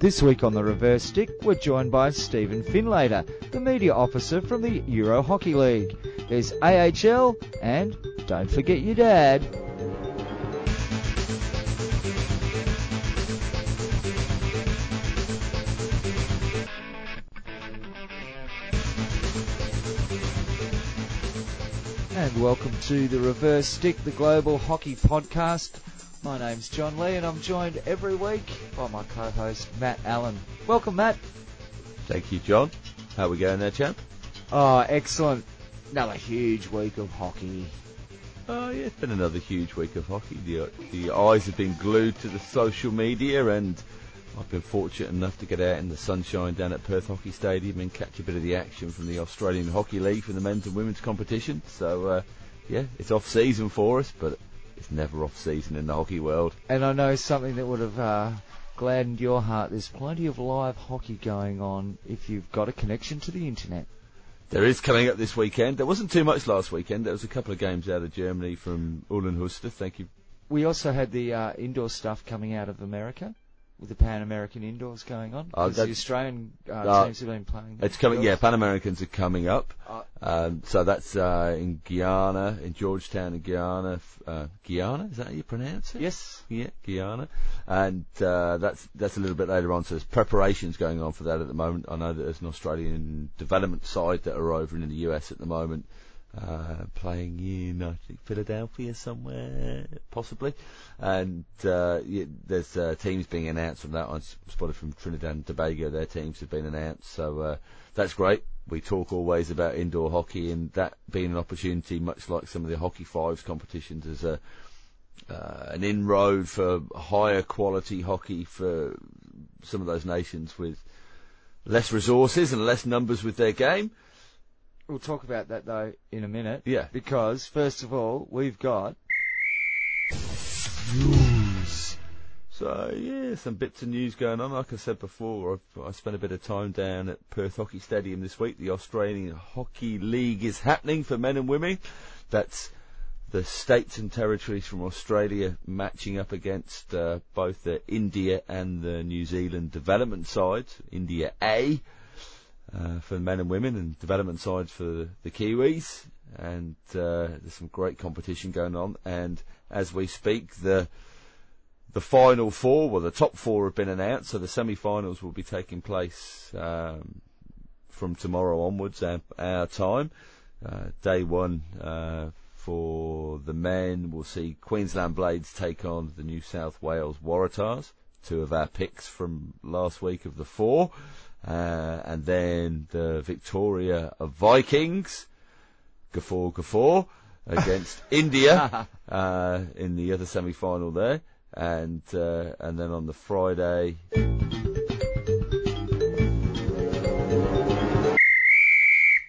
This week on the reverse stick, we're joined by Stephen Findlater, the media officer from the Euro Hockey League. There's AHL and don't forget your dad. And welcome to the Reverse Stick, the Global Hockey Podcast. My name's John Lee, and I'm joined every week by my co-host Matt Allen. Welcome, Matt. Thank you, John. How we going there, champ? Oh, excellent! Another huge week of hockey. Oh, yeah, it's been another huge week of hockey. The, the eyes have been glued to the social media, and I've been fortunate enough to get out in the sunshine down at Perth Hockey Stadium and catch a bit of the action from the Australian Hockey League for the men's and women's competition. So, uh, yeah, it's off season for us, but it's never off season in the hockey world. And I know something that would have uh, gladdened your heart. There's plenty of live hockey going on if you've got a connection to the internet. There is coming up this weekend. There wasn't too much last weekend. There was a couple of games out of Germany from Uhlenhorst. Thank you. We also had the uh, indoor stuff coming out of America with the Pan American indoors going on. 'Cause the Australian uh, Uh, teams have been playing. It's coming, yeah. Pan Americans are coming up. Uh, Um, so that's uh, in Guyana, in Georgetown in Guyana. Uh, Guyana, is that how you pronounce it? Yes. Yeah, Guyana, and uh, that's that's a little bit later on. So there's preparations going on for that at the moment. I know that there's an Australian development side that are over in the US at the moment, uh, playing in I think Philadelphia somewhere, possibly. And uh, yeah, there's uh, teams being announced from that. I spotted from Trinidad and Tobago. Their teams have been announced, so uh, that's great. We talk always about indoor hockey, and that being an opportunity, much like some of the hockey fives competitions, as a uh, an inroad for higher quality hockey for some of those nations with less resources and less numbers with their game. We'll talk about that though in a minute. Yeah. Because first of all, we've got news. So yeah, some bits of news going on. Like I said before, I've, I spent a bit of time down at Perth Hockey Stadium this week. The Australian Hockey League is happening for men and women. That's the states and territories from Australia matching up against uh, both the India and the New Zealand development sides. India A uh, for men and women, and development sides for the, the Kiwis. And uh, there's some great competition going on. And as we speak, the the final four, well, the top four have been announced, so the semi-finals will be taking place um, from tomorrow onwards, our, our time. Uh, day one uh, for the men, we'll see Queensland Blades take on the New South Wales Waratahs, two of our picks from last week of the four, uh, and then the Victoria Vikings, Gaffor Gaffor, against India uh, in the other semi-final there, and uh, and then on the Friday.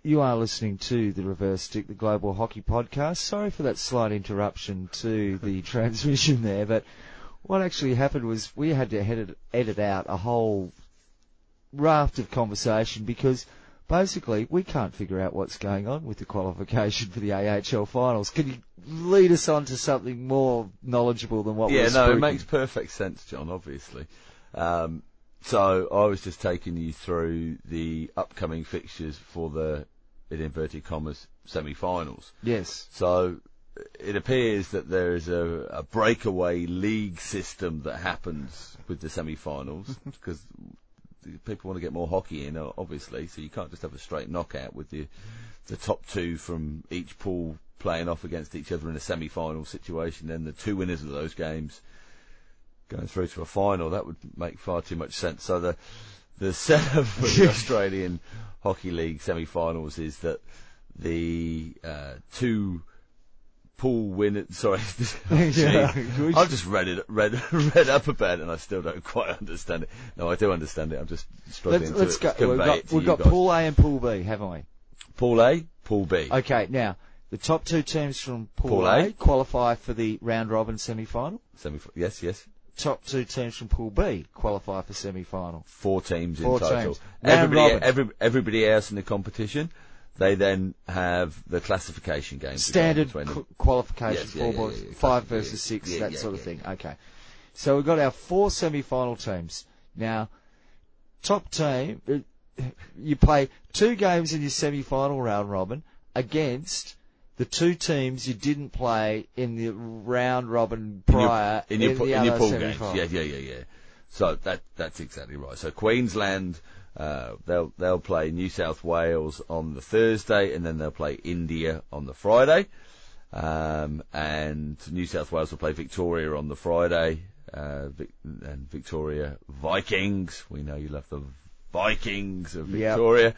You are listening to the Reverse Stick, the Global Hockey Podcast. Sorry for that slight interruption to the transmission there, but what actually happened was we had to edit, edit out a whole raft of conversation because basically we can't figure out what's going on with the qualification for the AHL finals. Can you lead us on to something more knowledgeable than what yeah, we're no, it makes perfect sense, John. Obviously. Um, so I was just taking you through the upcoming fixtures for the, in inverted commas, semi-finals. Yes. So it appears that there is a, a breakaway league system that happens with the semi-finals because people want to get more hockey in, uh, obviously. So you can't just have a straight knockout with the the top two from each pool playing off against each other in a semi-final situation. Then the two winners of those games going through to a final. That would make far too much sense. So the the setup for the Australian Hockey League semi-finals is that the uh, two pool winners. Sorry, oh, Yeah. I've just read it, read read up about it, and I still don't quite understand it. No, I do understand it. I'm just struggling Let's, let's to go. convey We've got, we've got. Pool A and Pool B, haven't we? Pool A, Pool B. Okay, now the top two teams from Pool, Pool A, A. qualify for the round robin semi final. Semi- yes, yes. Top two teams from Pool B qualify for semi final. Four teams Four in total. teams. Everybody, every, everybody else in the competition, they then have the classification games. Standard qu- qualification, Yes, yeah, four yeah, boys, yeah, five versus six, that sort of thing. Okay, so we've got our four semi final teams now. top team, uh, you play two games in your semi-final round robin against the two teams you didn't play in the round robin prior in your, in your, the in your pool games. semi-final. Yeah, yeah, yeah, yeah. So that that's exactly right. So Queensland, uh, they'll they'll play New South Wales on the Thursday, and then they'll play India on the Friday. Um, and New South Wales will play Victoria on the Friday, uh, Vic- and Victoria Vikings. We know you love the Vikings of Yep. Victoria.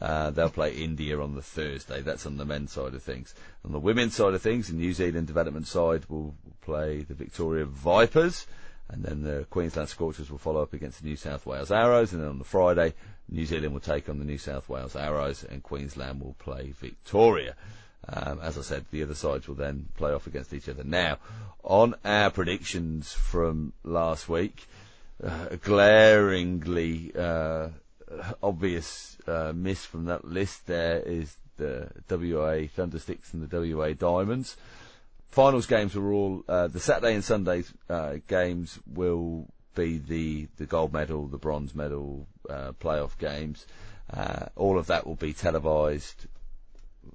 Uh, they'll play India on the Thursday. That's on the men's side of things. On the women's side of things, the New Zealand development side will play the Victoria Vipers, and then the Queensland Scorchers will follow up against the New South Wales Arrows, and then on the Friday, New Zealand will take on the New South Wales Arrows, and Queensland will play Victoria. Um, as I said, the other sides will then play off against each other. Now, on our predictions from last week, uh, a glaringly uh, obvious uh, miss from that list there is the WA Thundersticks and the WA Diamonds. Finals games were all uh, the Saturday and Sunday uh, games will be the the gold medal, the bronze medal uh, playoff games. Uh, all of that will be televised,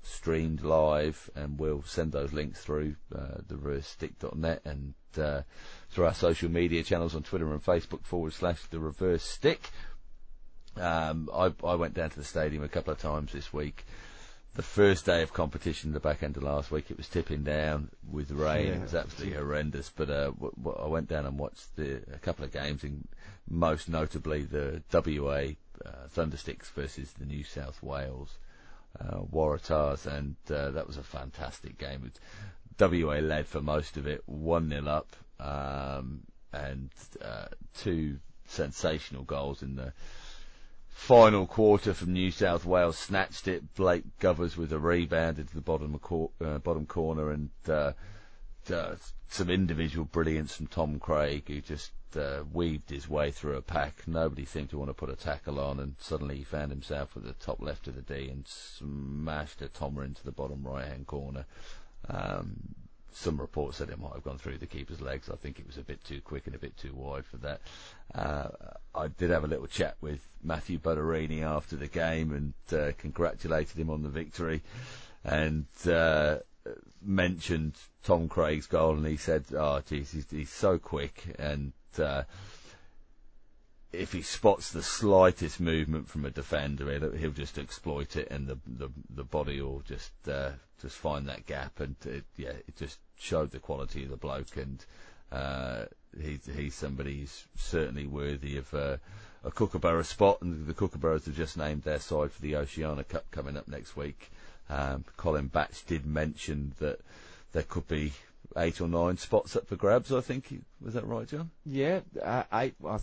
streamed live, and we'll send those links through uh, the reversestick.net and uh, through our social media channels on Twitter and Facebook forward slash the reverse stick. Um, I, I went down to the stadium a couple of times this week. The first day of competition, the back end of last week, it was tipping down with rain. Yeah. It was absolutely horrendous. But uh, w- w- I went down and watched the, a couple of games, and most notably the WA uh, Thundersticks versus the New South Wales uh, Waratahs, and uh, that was a fantastic game. It, WA led for most of it, one 0 up, um, and uh, two sensational goals in the final quarter from New South Wales snatched it. Blake Govers with a rebound into the bottom cor- uh, bottom corner, and uh, uh, some individual brilliance from Tom Craig, who just uh, weaved his way through a pack. Nobody seemed to want to put a tackle on, and suddenly he found himself at the top left of the D and smashed a Tomer into the bottom right hand corner. Some reports said it might have gone through the keeper's legs. I think it was a bit too quick and a bit too wide for that. Uh, I did have a little chat with Matthew Butturini after the game and uh, congratulated him on the victory and uh, mentioned Tom Craig's goal and he said, "Oh, geez, he's, he's so quick and." If he spots the slightest movement from a defender, he'll, he'll just exploit it, and the the, the body will just uh, just find that gap, and it, yeah, it just showed the quality of the bloke, and uh, he's he's somebody who's certainly worthy of uh, a Kookaburra spot, and the Kookaburras have just named their side for the Oceania Cup coming up next week. Um, Colin Batch did mention that there could be eight or nine spots up for grabs. I think was that right, John? Yeah, uh, eight I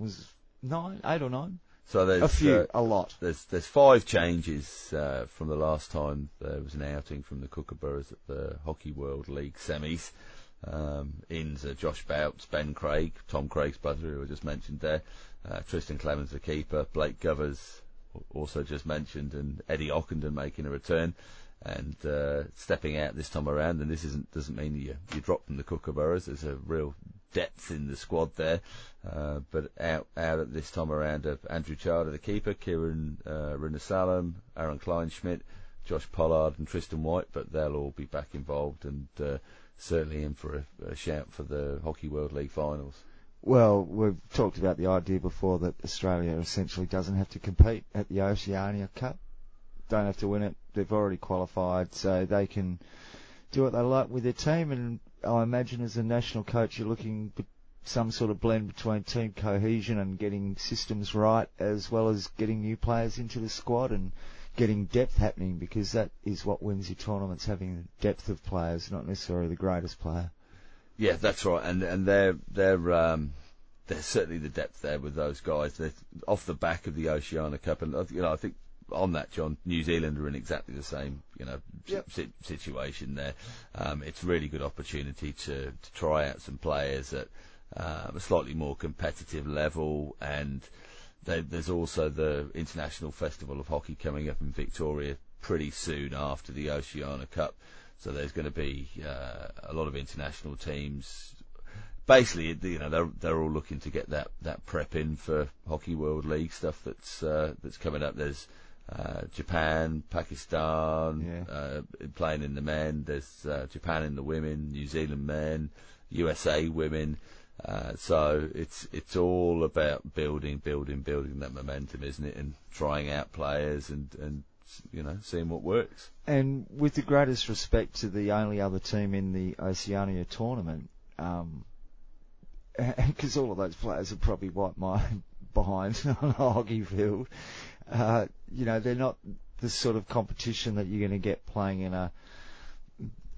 was nine, eight or nine. So there's A few, uh, a lot. there's there's five changes uh, from the last time there was an outing from the Kookaburras at the Hockey World League semis. Um, ins are Josh Beltz, Ben Craig, Tom Craig's brother, who I just mentioned there, uh, Tristan Clemons, the keeper, Blake Govers, also just mentioned, and Eddie Ockenden making a return and uh, stepping out this time around. And this isn't doesn't mean you you drop from the Kookaburras. There's a real depth in the squad there. Uh, but out out at this time around, uh, Andrew Charter, the keeper, Kieran uh, Arunasalam, Aaron Kleinschmidt, Josh Pollard, and Tristan White. But they'll all be back involved and uh, certainly in for a, a shout for the Hockey World League finals. Well, we've talked about the idea before that Australia essentially doesn't have to compete at the Oceania Cup. Don't have to win it. They've already qualified, so they can do what they like with their team. And I imagine as a national coach, you're looking for some sort of blend between team cohesion and getting systems right, as well as getting new players into the squad and getting depth happening, because that is what wins your tournaments, having depth of players, not necessarily the greatest player. Yeah, that's right, and and they're they're um, there's certainly the depth there with those guys. They're off the back of the Oceania Cup, and uh, you know I think on that, John, New Zealand are in exactly the same you know Yep. si- situation there. Um, it's a really good opportunity to to try out some players at um, a slightly more competitive level, and there, there's also the International Festival of Hockey coming up in Victoria pretty soon after the Oceania Cup. So there's going to be uh, a lot of international teams basically, you know, they're they're all looking to get that that prep in for Hockey World League stuff that's uh, that's coming up. There's uh, Japan, Pakistan Yeah. uh, playing in the men. There's uh, Japan in the women, New Zealand men, USA women. Uh, so it's it's all about building, building, building that momentum, isn't it? And trying out players and and you know seeing what works. And with the greatest respect to the only other team in the Oceania tournament, because all of those players are probably white my behind on a hockey field, uh, you know, they're not the sort of competition that you're going to get playing in a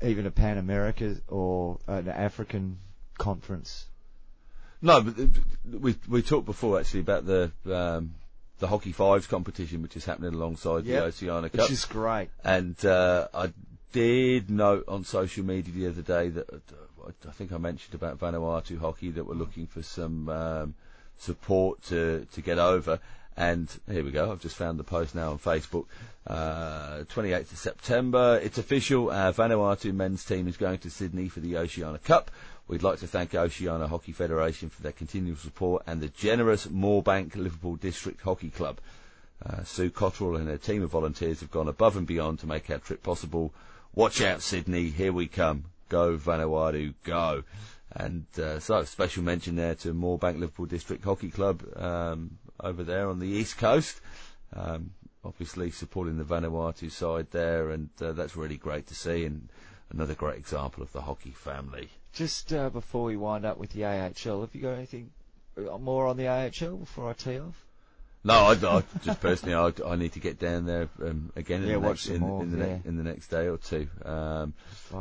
even a Pan America or an African conference. No, but we we talked before actually about the um, the hockey fives competition, which is happening alongside Yep, the Oceania Cup, Which is great. And uh, I did note on social media the other day that uh, I think I mentioned about Vanuatu hockey that we're looking for some um, support to to get over. And here we go. I've just found the post now on Facebook. Uh, 28th of September. It's official. Our Vanuatu men's team is going to Sydney for the Oceania Cup. We'd like to thank Oceania Hockey Federation for their continual support and the generous Moorebank Liverpool District Hockey Club. Uh, Sue Cottrell and her team of volunteers have gone above and beyond to make our trip possible. Watch out, Sydney. Here we come. Go, Vanuatu, go. And uh, so, special mention there to Moorebank Liverpool District Hockey Club um, over there on the east coast. Um, obviously supporting the Vanuatu side there, and uh, that's really great to see. And another great example of the hockey family. Just uh, before we wind up with the AHL, have you got anything uh, more on the AHL before I tee off? No, I, I just personally, I, I need to get down there um, again in, the, watch next, in, more, in the yeah. next in the next day or two. Um,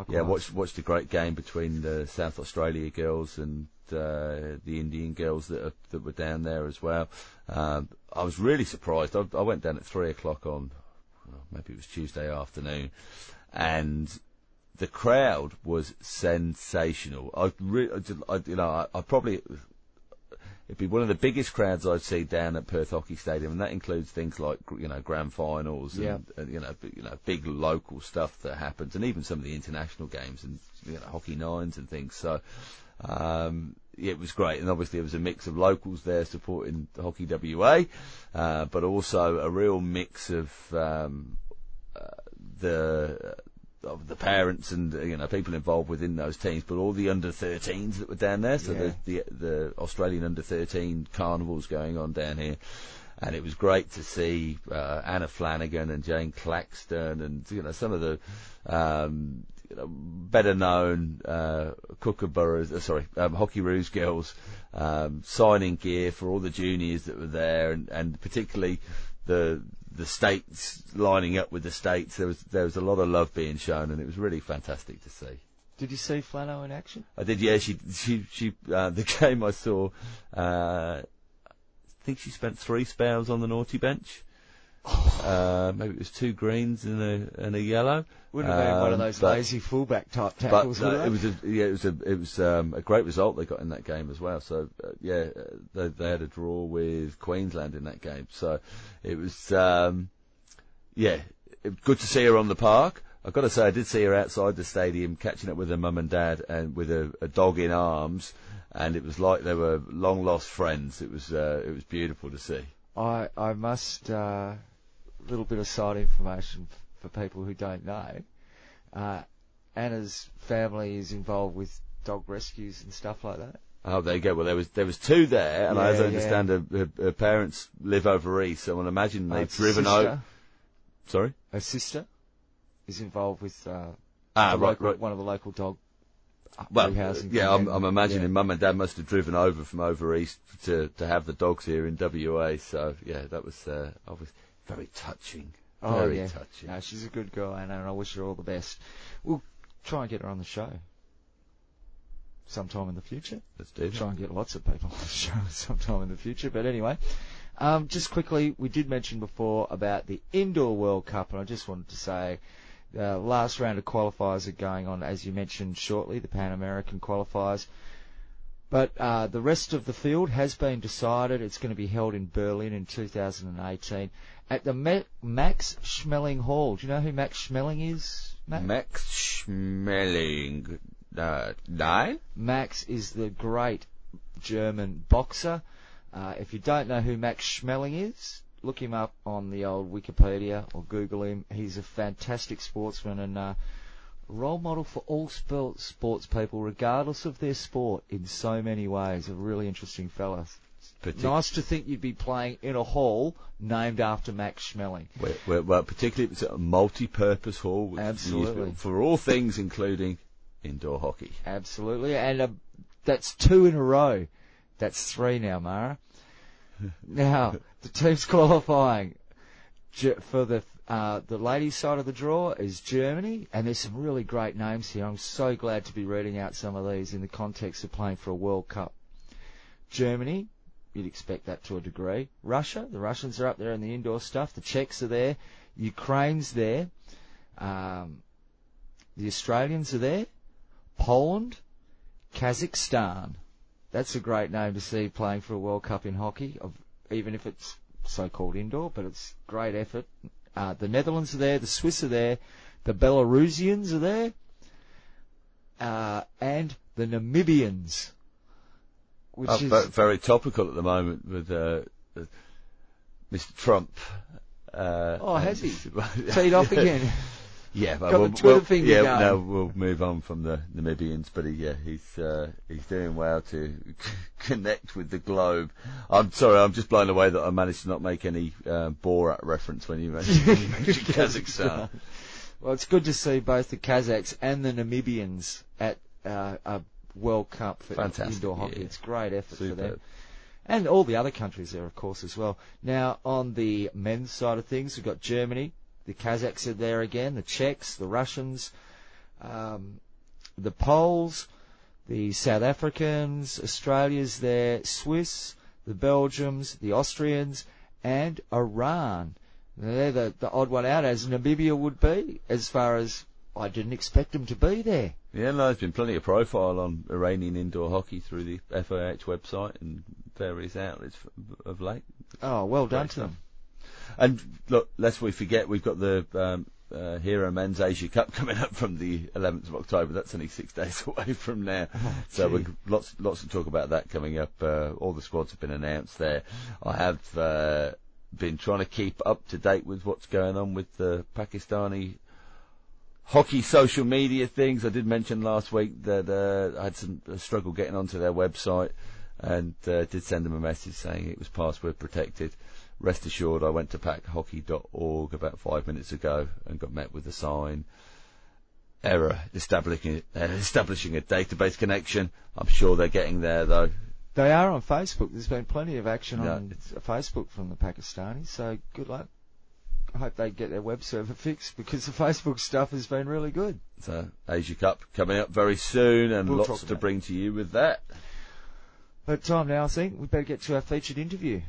yeah, watched watched a great game between the South Australia girls and uh, the Indian girls that are, that were down there as well. Um, I was really surprised. I, I went down at three o'clock on well, maybe it was Tuesday afternoon, and the crowd was sensational. I, re- I, you know, I, I probably it'd be one of the biggest crowds I'd see down at Perth Hockey Stadium, and that includes things like you know grand finals and, Yeah. and you know b- you know big local stuff that happens, and even some of the international games and you know hockey nines and things. So. Um, it was great, and obviously there was a mix of locals there supporting the Hockey WA, uh, but also a real mix of um, uh, the of the parents and uh, you know people involved within those teams, but all the under 13s that were down there. So Yeah. the, the the Australian under 13 carnivals going on down here, and it was great to see uh, Anna Flanagan and Jane Claxton and you know some of the um, better known uh, Kookaburras, uh, sorry, um, Hockey Roos girls um, signing gear for all the juniors that were there, and, and particularly the the states lining up with the states. There was there was a lot of love being shown, and it was really fantastic to see. Did you see Flano in action? I did, yeah. She she she uh, the game I saw. Uh, I think she spent three spells on the naughty bench. Uh, maybe it was two greens and a and a yellow. Wouldn't have been one of Um, those but- lazy fullback type But tackles, would it was a yeah, it was a it was um, a great result they got in that game as well. So uh, yeah, uh, they they had a draw with Queensland in that game. So it was um, yeah, it, good to see her on the park. I've got to say, I did see her outside the stadium catching up with her mum and dad and with a, a dog in arms, and it was like they were long lost friends. It was uh, it was beautiful to see. I I must uh, little bit of side information for people who don't know. Uh, Anna's family is involved with dog rescues and stuff like that. Oh, there you go. Well, there was there was two there, and as Yeah, I understand, her, her, her parents live over east. So I imagine they've driven out. Sorry. Her sister is involved with uh, Ah, right, local, right. one of the local dog. Well, yeah, I'm. I'm imagining Yeah. mum and dad must have driven over from over east to to have the dogs here in WA. So yeah, that was uh, obviously very touching. Oh very yeah, touching. no, she's a good girl, Anna, and I wish her all the best. We'll try and get her on the show sometime in the future. Let's do try and get lots of people on the show sometime in the future. But anyway, um, just quickly, we did mention before about the Indoor World Cup, and I just wanted to say. Uh, last round of qualifiers are going on, as you mentioned shortly, the Pan American qualifiers. But uh, the rest of the field has been decided. It's going to be held in Berlin in 2018 at the Ma- Max Schmeling Hall. Do you know who Max Schmeling is? Matt? Max Schmeling. Uh? Max is the great German boxer. Uh, if you don't know who Max Schmeling is, look him up on the old Wikipedia or Google him. He's a fantastic sportsman and uh, role model for all sp- sports people, regardless of their sport, in so many ways. A really interesting fella. Partic- Nice to think you'd be playing in a hall named after Max Schmeling. Where, well, particularly if it's a multi-purpose hall. which Absolutely. For all things, including indoor hockey. Absolutely, and uh, that's two in a row. That's three now, Mara. now the teams qualifying for the uh, the ladies' side of the draw is Germany, and there's some really great names here. I'm so glad to be reading out some of these in the context of playing for a World Cup. Germany, you'd expect that to a degree. Russia, the Russians are up there in the indoor stuff. The Czechs are there. Ukraine's there. Um, the Australians are there. Poland, Kazakhstan. That's a great name to see playing for a World Cup in hockey, of, even if it's so-called indoor, but it's great effort. Uh, the Netherlands are there, the Swiss are there, the Belarusians are there, uh, and the Namibians, which Oh, is ve- very topical at the moment with uh, uh, Mr. Trump. Uh, Oh, has he? teed off again. Yeah, but we'll, we'll- yeah, no, we'll move on from the Namibians, but he, yeah, he's uh, he's doing well to connect with the globe. I'm sorry, I'm just blown away that I managed to not make any uh, Borat reference when you mentioned, when you mentioned Kazakhstan. Well, it's good to see both the Kazakhs and the Namibians at uh, a World Cup for Fantastic, indoor hockey. yeah. It's great effort for them. And all the other countries there, of course, as well. Now, on the men's side of things, we've got Germany. The Kazakhs are there again. The Czechs, the Russians, um, the Poles, the South Africans, Australia's there, Swiss, the Belgians, the Austrians, and Iran. Now, They're the, the odd one out, as Namibia would be, as far as I didn't expect them to be there. Yeah, no, there's been plenty of profile on Iranian indoor hockey through the FIH website and various outlets of late. Oh, well done to them. And look, lest we forget, we've got the um, uh, Hero Men's Asia Cup coming up from the 11th of October. That's only six days away from now. so we've lots lots to talk about that coming up. Uh, all the squads have been announced there. I have uh, been trying to keep up to date with what's going on with the Pakistani hockey social media things. I did mention last week that uh, I had some struggle getting onto their website and uh, did send them a message saying it was password protected. Rest assured, I went to packhockey.org about five minutes ago and got met with a sign. Error establishing uh, establishing a database connection. I'm sure they're getting there though. They are on Facebook. There's been plenty of action Yeah, on Facebook from the Pakistanis, so good luck. I hope they get their web server fixed because the Facebook stuff has been really good. So Asia Cup coming up very soon and We'll lots to bring to you with that. But time now, I think we better get to our featured interview.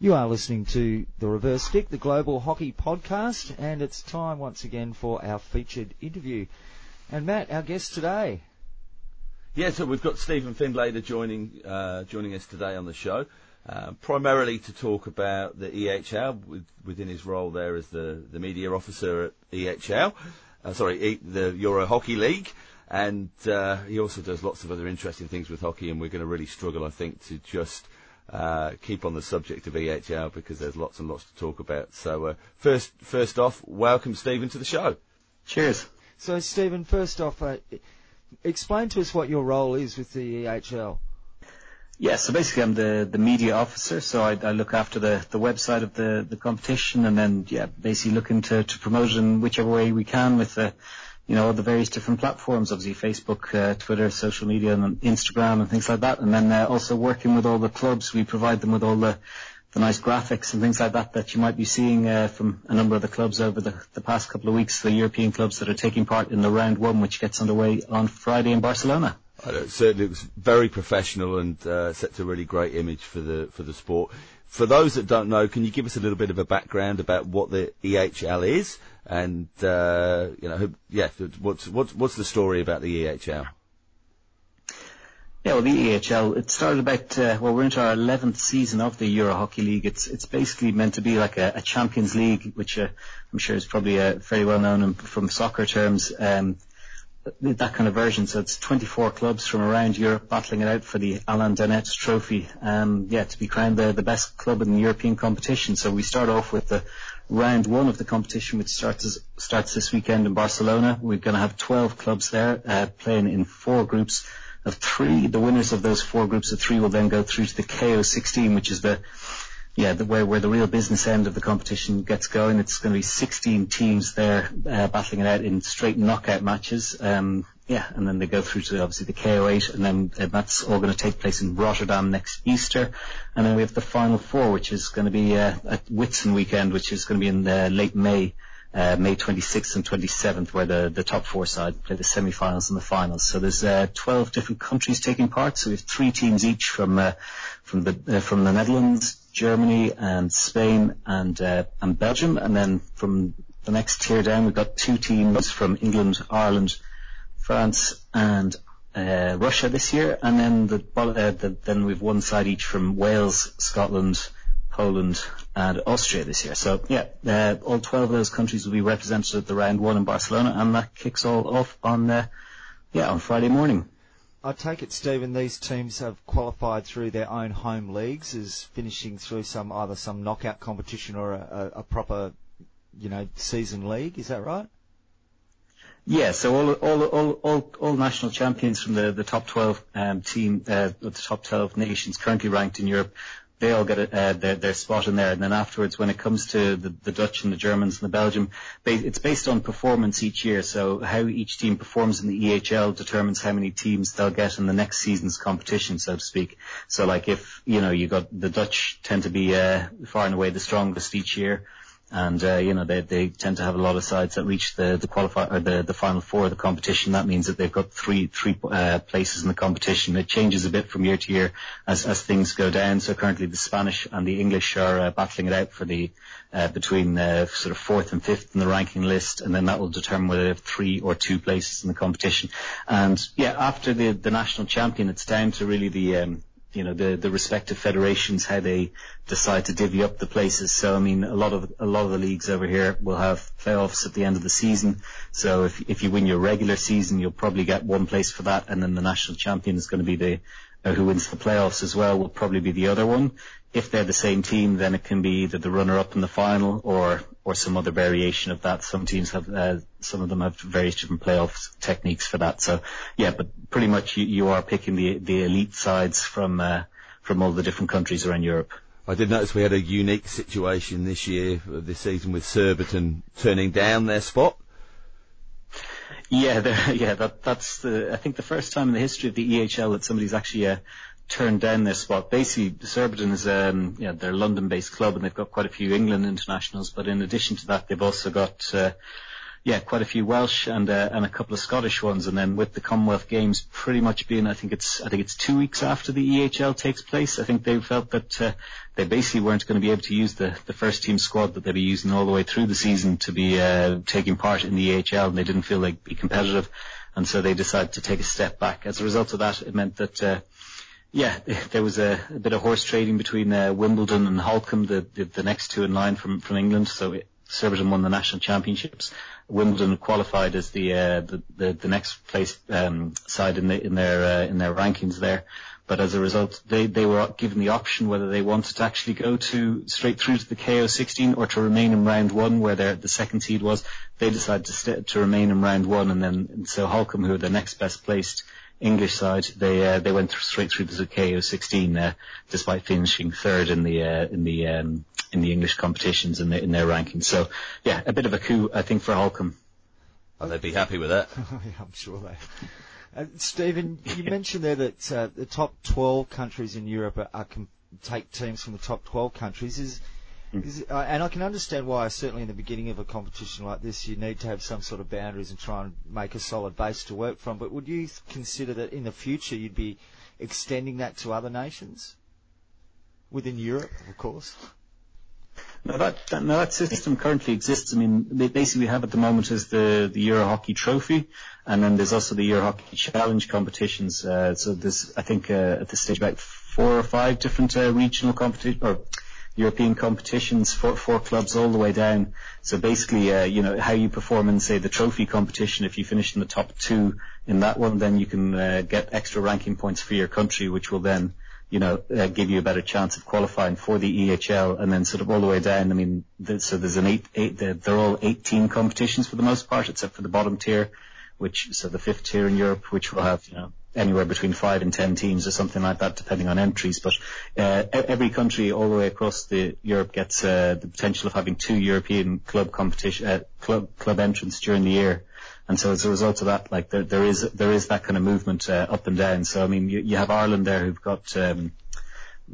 You are listening to The Reverse Stick, the Global Hockey Podcast, and it's time once again for our featured interview. And Matt, our guest today. Yeah, so we've got Stephen Findlater joining uh, joining us today on the show, uh, primarily to talk about the EHL with, within his role there as the, the media officer at EHL, uh, sorry, e, the Euro Hockey League, and uh, he also does lots of other interesting things with hockey, and we're going to really struggle, I think, to just uh, keep on the subject of EHL because there's lots and lots to talk about. So uh, first, first off, welcome Stephen to the show. Cheers. So, Stephen, first off, uh, explain to us what your role is with the EHL. Yeah, so basically I'm the, the media officer, so I, I look after the, the website of the, the competition and then, yeah, basically looking to, to promote it in whichever way we can with the, you know, the various different platforms, obviously Facebook, uh, Twitter, social media and Instagram and things like that. And then uh, also working with all the clubs, we provide them with all the, the nice graphics and things like that that you might be seeing uh, from a number of the clubs over the, the past couple of weeks, the European clubs that are taking part in the round one, which gets underway on Friday in Barcelona. It certainly looks very professional and uh, sets a really great image for the for the sport. For those that don't know, can you give us a little bit of a background about what the EHL is and uh, you know, yeah, what's what's what's the story about the EHL? Yeah, well, the EHL, it started about, uh, well, we're into our 11th season of the Euro Hockey League. It's it's basically meant to be like a, a Champions League, which uh, I'm sure is probably uh, very well known from soccer terms. Um, that kind of version. So it's 24 clubs from around Europe battling it out for the Alain Danet Trophy. Um, yeah, to be crowned the, the best club in the European competition. So we start off with the round one of the competition, which starts starts this weekend in Barcelona. We're going to have 12 clubs there uh, playing in four groups of three. The winners of those four groups of three will then go through to the KO16, which is the yeah, the, where where the real business end of the competition gets going. It's going to be 16 teams there uh, battling it out in straight knockout matches. Um, yeah, and then they go through to obviously the KO8, and then uh, that's all going to take place in Rotterdam next Easter. And then we have the final four, which is going to be uh, at Whitsun weekend, which is going to be in uh, late May uh, May 26th and 27th, where the, the top four side play the semi-finals and the finals. So there's uh, 12 different countries taking part. So we have three teams each from uh, from the uh, from the Netherlands, Germany, and Spain, and uh, and Belgium. And then from the next tier down, we've got two teams from England, Ireland, France, and uh, Russia this year. And then the, the then we've one side each from Wales, Scotland, Poland, and Austria this year. So yeah, uh, all 12 of those countries will be represented at the round one in Barcelona, and that kicks all off on uh, yeah on Friday morning. I take it, Stephen, these teams have qualified through their own home leagues, as finishing through some either some knockout competition or a, a, a proper, you know, season league. Is that right? Yeah, so all all all all, all national champions from the, the top 12 um, team, uh, the top 12 nations currently ranked in Europe they all get a, uh, their, their spot in there. And then afterwards, when it comes to the, the Dutch and the Germans and the Belgium, they, it's based on performance each year. So how each team performs in the EHL determines how many teams they'll get in the next season's competition, so to speak. So like if, you know, you got the Dutch tend to be uh, far and away the strongest each year and uh, you know they they tend to have a lot of sides that reach the the qualify or the the final four of the competition. That means that they've got three three uh, places in the competition. It changes a bit from year to year as as things go down. So currently the Spanish and the English are uh, battling it out for the uh, between uh, sort of fourth and fifth in the ranking list, and then that will determine whether they have three or two places in the competition. And yeah, after the the national champion, it's down to really the um, you know the the respective federations how they decide to divvy up the places. So I mean, a lot of a lot of the leagues over here will have playoffs at the end of the season. So if if you win your regular season, you'll probably get one place for that, and then the national champion is going to be the who wins the playoffs as well will probably be the other one. If they're the same team, then it can be either the runner-up in the final or or some other variation of that. Some teams have, uh, some of them have various different playoff techniques for that. So yeah, but pretty much you, you are picking the the elite sides from uh, from all the different countries around Europe. I did notice we had a unique situation this year, uh, this season, with Surbiton turning down their spot. Yeah, yeah, that, that's the, I think the first time in the history of the EHL that somebody's actually uh, turned down their spot. Basically, Surbiton is um, yeah, they're a London-based club and they've got quite a few England internationals. But in addition to that, they've also got uh, yeah, quite a few Welsh and uh, and a couple of Scottish ones. And then with the Commonwealth Games pretty much being, I think it's I think it's two weeks after the EHL takes place. I think they felt that uh, they basically weren't going to be able to use the the first team squad that they'd be using all the way through the season to be uh, taking part in the EHL, and they didn't feel like be competitive, and so they decided to take a step back. As a result of that, it meant that. Uh, yeah, there was a, a bit of horse trading between uh, Wimbledon and Holcombe, the, the, the next two in line from from England. So Surbiton won the national championships. Wimbledon qualified as the uh, the, the, the next place um, side in the, in their uh, in their rankings there. But as a result, they, they were given the option whether they wanted to actually go to straight through to the KO 16 or to remain in round one, where their, the second seed was. They decided to to remain in round one, and then and so Holcombe, who are the next best placed English side, they uh, they went straight through to the KO 16, uh, despite finishing third in the uh, in the um, in the English competitions in, the, in their rankings. So yeah, a bit of a coup, I think, for Holcombe. Oh, they'd be happy with that. yeah, I'm sure they. Uh, Stephen, you mentioned there that uh, the top 12 countries in Europe are, are com- take teams from the top 12 countries. Is Mm. Is, uh, and I can understand why, certainly in the beginning of a competition like this, you need to have some sort of boundaries and try and make a solid base to work from. But would you consider that in the future you'd be extending that to other nations? Within Europe, of course. Now that, system currently exists. I mean, basically we have at the moment is the the Euro Hockey Trophy, and then there's also the Euro Hockey Challenge competitions. Uh, so there's I think uh, at this stage about four or five different uh, regional competition or European competitions for four clubs all the way down. So basically, you know how you perform in say the trophy competition. If you finish in the top two in that one, then you can get extra ranking points for your country, which will then you know, uh, give you a better chance of qualifying for the EHL and then sort of all the way down. I mean, so there's an eight, eight, they're all 18 competitions for the most part, except for the bottom tier, which, so the fifth tier in Europe, which will have, you know, anywhere between five and ten teams or something like that, depending on entries. But uh, every country all the way across the Europe gets uh, the potential of having two European club competition, uh, club club entrants during the year. And so as a result of that, like there, there is there is that kind of movement uh, up and down. So I mean, you, you have Ireland there who've got um,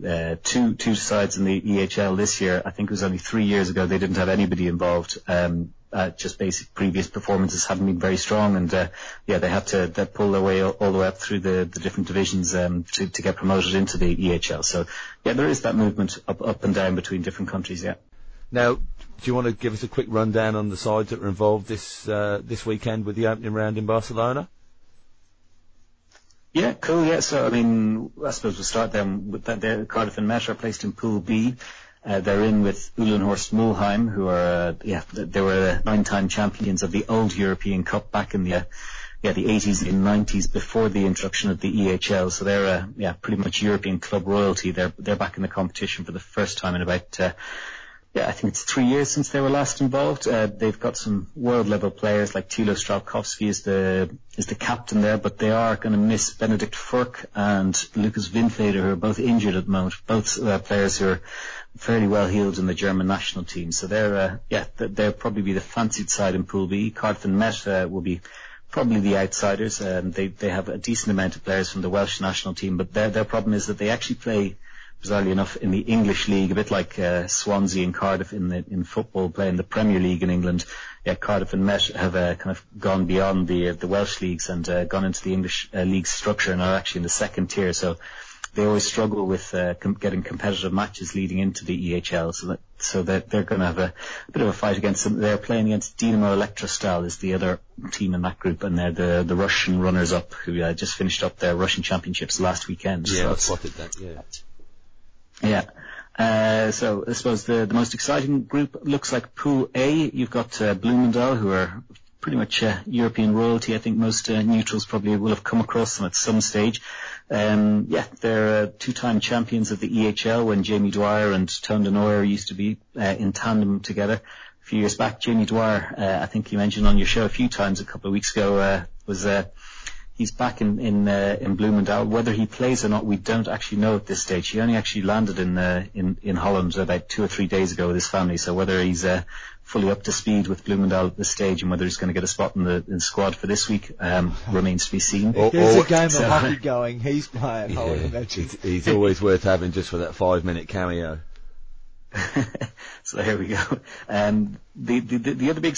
uh, two two sides in the EHL this year. I think it was only three years ago they didn't have anybody involved. Um, uh, just basic previous performances haven't been very strong, and uh, yeah, they had to they pull their way all, all the way up through the, the different divisions um, to to get promoted into the EHL. So yeah, there is that movement up up and down between different countries. Yeah. Now, do you want to give us a quick rundown on the sides that were involved this uh, this weekend with the opening round in Barcelona? Yeah, cool. Yeah, so I mean, I suppose we'll start then with that. There, Cardiff and Met are placed in Pool B. Uh, they're in with Uhlenhorst Mulheim, who are uh, yeah, they were nine-time champions of the old European Cup back in the uh, yeah the 80s and 90s before the introduction of the EHL. So they're uh, yeah pretty much European club royalty. They're they're back in the competition for the first time in about uh, yeah, I think it's three years since they were last involved. Uh, they've got some world level players like Thilo Stralkowski is the is the captain there, but they are going to miss Benedikt Furk and Lukas Windfeder, who are both injured at the moment. Both uh, players who are fairly well heeled in the German national team. So they're uh, yeah, they'll probably be the fancied side in Pool B. Cardiff and Met uh, will be probably the outsiders. Um, they they have a decent amount of players from the Welsh national team, but their their problem is that they actually play bizarrely enough, in the English league, a bit like uh, Swansea and Cardiff in the in football, playing the Premier League in England. Yeah, Cardiff and Met have uh, kind of gone beyond the uh, the Welsh leagues and uh, gone into the English uh, league structure and are actually in the second tier. So they always struggle with uh, com- getting competitive matches leading into the EHL. So that so that they're going to have a, a, bit of a fight against them. They're playing against Dinamo Elektrostal is the other team in that group, and they're the the Russian runners up who uh, just finished up their Russian championships last weekend. Yeah, so I spotted that. Yeah. Yeah. Uh, so I suppose the, the most exciting group looks like Pool A. You've got uh, who are pretty much uh, European royalty. I think most uh, neutrals probably will have come across them at some stage. Um, yeah, they're uh, two-time champions of the EHL when Jamie Dwyer and Teun de Nooijer used to be uh, in tandem together. A few years back, Jamie Dwyer, uh, I think you mentioned on your show a few times a couple of weeks ago, uh, was he's back in in uh, in Bloemendaal. Whether he plays or not, we don't actually know at this stage. He only actually landed in uh, in in Holland about two or three days ago with his family. So whether he's uh, fully up to speed with Bloemendaal at this stage and whether he's going to get a spot in the, in the squad for this week um, remains to be seen. There's a game so, of hockey going. He's playing. Yeah, I would imagine. He's always worth having just for that five minute cameo. so here we go. Um, the, the the other big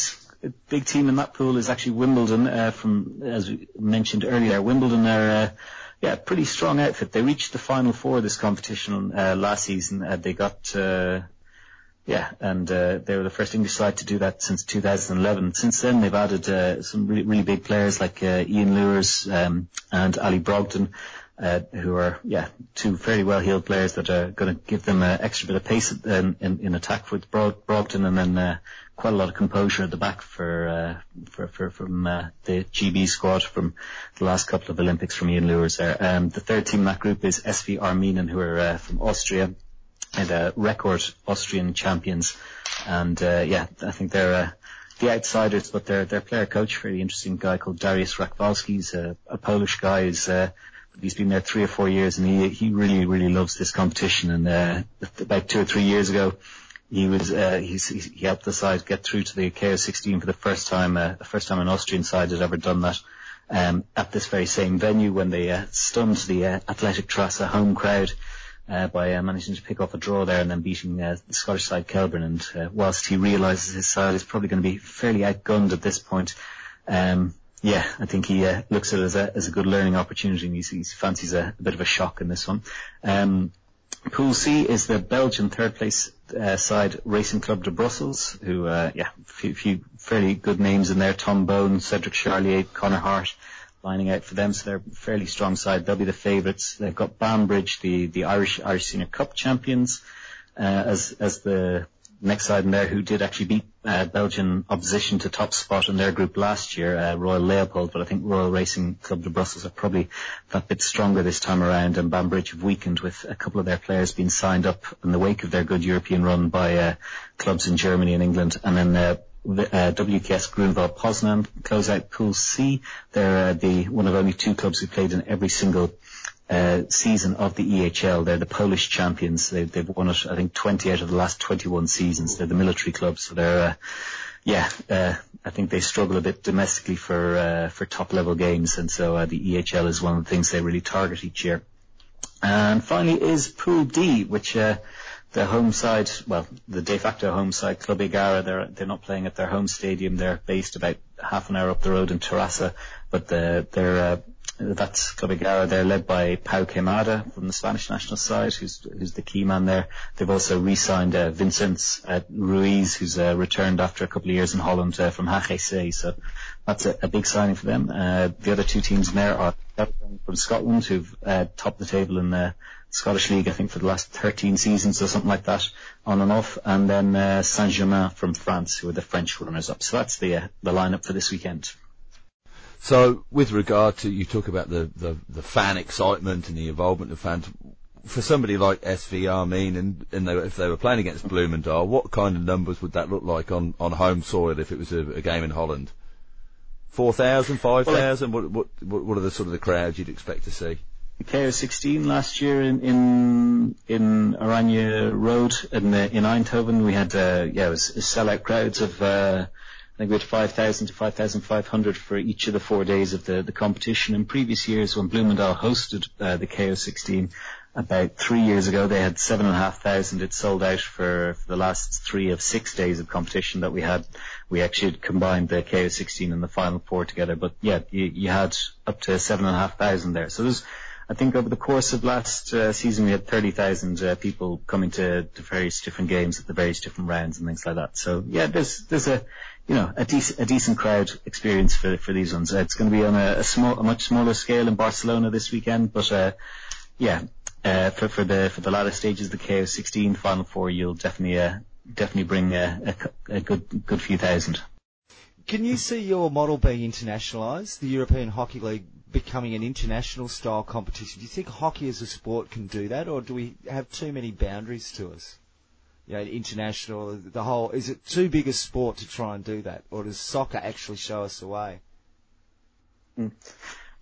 big team in that pool is actually Wimbledon. Uh, from as we mentioned earlier, Wimbledon are uh, yeah pretty strong outfit. They reached the final four of this competition uh, last season. They got uh, yeah, and uh, they were the first English side to do that since 2011. Since then, they've added uh, some really, really big players like uh, Ian Lewis um, and Ali Brogdon, uh, who are yeah two fairly well-heeled players that are going to give them an extra bit of pace in, in, in attack with Brog- Brogdon, and then uh, quite a lot of composure at the back for uh, for, for from uh, the GB squad from the last couple of Olympics from Ian Lewis there. Um, the third team in that group is SV Arminen, who are uh, from Austria and uh, record Austrian champions. And uh, yeah, I think they're uh, the outsiders, but their their player coach, very interesting guy called Darius Rachwalski, he's a, a Polish guy. He's uh, he's been there three or four years, and he he really really loves this competition. And uh, about two or three years ago, he was uh, he's, he helped the side get through to the KO16 for the first time, uh, the first time an Austrian side had ever done that. Um, at this very same venue when they uh, stunned the uh, Athletic Terrassa home crowd uh, by uh, managing to pick off a draw there and then beating uh, the Scottish side Kelburne. And uh, whilst he realises his side is probably going to be fairly outgunned at this point, um, yeah, I think he uh, looks at it as a, as a good learning opportunity and he, he fancies a, a, bit of a shock in this one. Um, Pool C is the Belgian third place uh, side Racing Club de Brussels, who, uh, yeah, a few, few, fairly good names in there. Tom Boon, Cedric Charlier, Conor Harte lining out for them, so they're a fairly strong side. They'll be the favourites. They've got Banbridge, the, the Irish Irish Senior Cup champions, uh, as as the next side in there who did actually beat uh, Belgian opposition to top spot in their group last year, uh, Royal Leopold, but I think Royal Racing Club de Brussels are probably that bit stronger this time around and Banbridge have weakened with a couple of their players being signed up in the wake of their good European run by uh, clubs in Germany and England and then uh, uh, WKS Grunwald Poznan close out Pool C. They're uh, the one of only two clubs who played in every single uh, season of the EHL. They're the Polish champions. They, they've won it, I think, 20 out of the last 21 seasons. They're the military club, so they're, uh, yeah, uh, I think they struggle a bit domestically for uh, for top level games, and so uh, the EHL is one of the things they really target each year. And finally is Pool D, which uh, the home side, well, the de facto home side, Club Egara, they're they're not playing at their home stadium. They're based about half an hour up the road in Terrassa, but the, they're uh, that's Club Egara. They're led by Pau Quemada from the Spanish national side, who's who's the key man there. They've also re-signed uh, Vincent Ruiz, who's uh, returned after a couple of years in Holland uh, from HGC. So that's a, big signing for them. The other two teams there are from Scotland, who've topped the table in the Scottish League, I think, for the last 13 seasons or something like that, on and off. And then Saint-Germain from France, who are the French runners-up. So that's the the lineup for this weekend. So, with regard to you talk about the, the, the fan excitement and the involvement of fans, for somebody like SV Arminen, and, and they, if they were playing against Bloemendaal, what kind of numbers would that look like on, on home soil if it was a, a game in Holland? 4,000, 5,000? Well, what, what, what are the sort of the crowds you'd expect to see? KO16 last year in in, in Oranje Rood in the, in Eindhoven we had uh, yeah it was sellout crowds of uh, I think we had 5,000 to 5,500 for each of the four days of the, the competition. In previous years, when Bloemendaal hosted uh, the KO16 about three years ago, they had 7,500. It sold out for, for the last three of six days of competition that we had. We actually combined the KO16 and the final four together. But yeah, you, you had up to 7,500 there. So there's I think over the course of last uh, season we had 30,000 uh, people coming to, to various different games at the various different rounds and things like that. So yeah, there's there's a you know a decent crowd experience for for these ones. Uh, it's going to be on a, small a much smaller scale in Barcelona this weekend, but uh, yeah, uh, for the for the latter stages, the KO16 Final Four, you'll definitely definitely bring a, good good few thousand. Can you see your model being internationalised? The European Hockey League becoming an international style competition. Do you think hockey as a sport can do that, or do we have too many boundaries to us? You know, international, the whole, is it too big a sport to try and do that, or does soccer actually show us the way? Mm.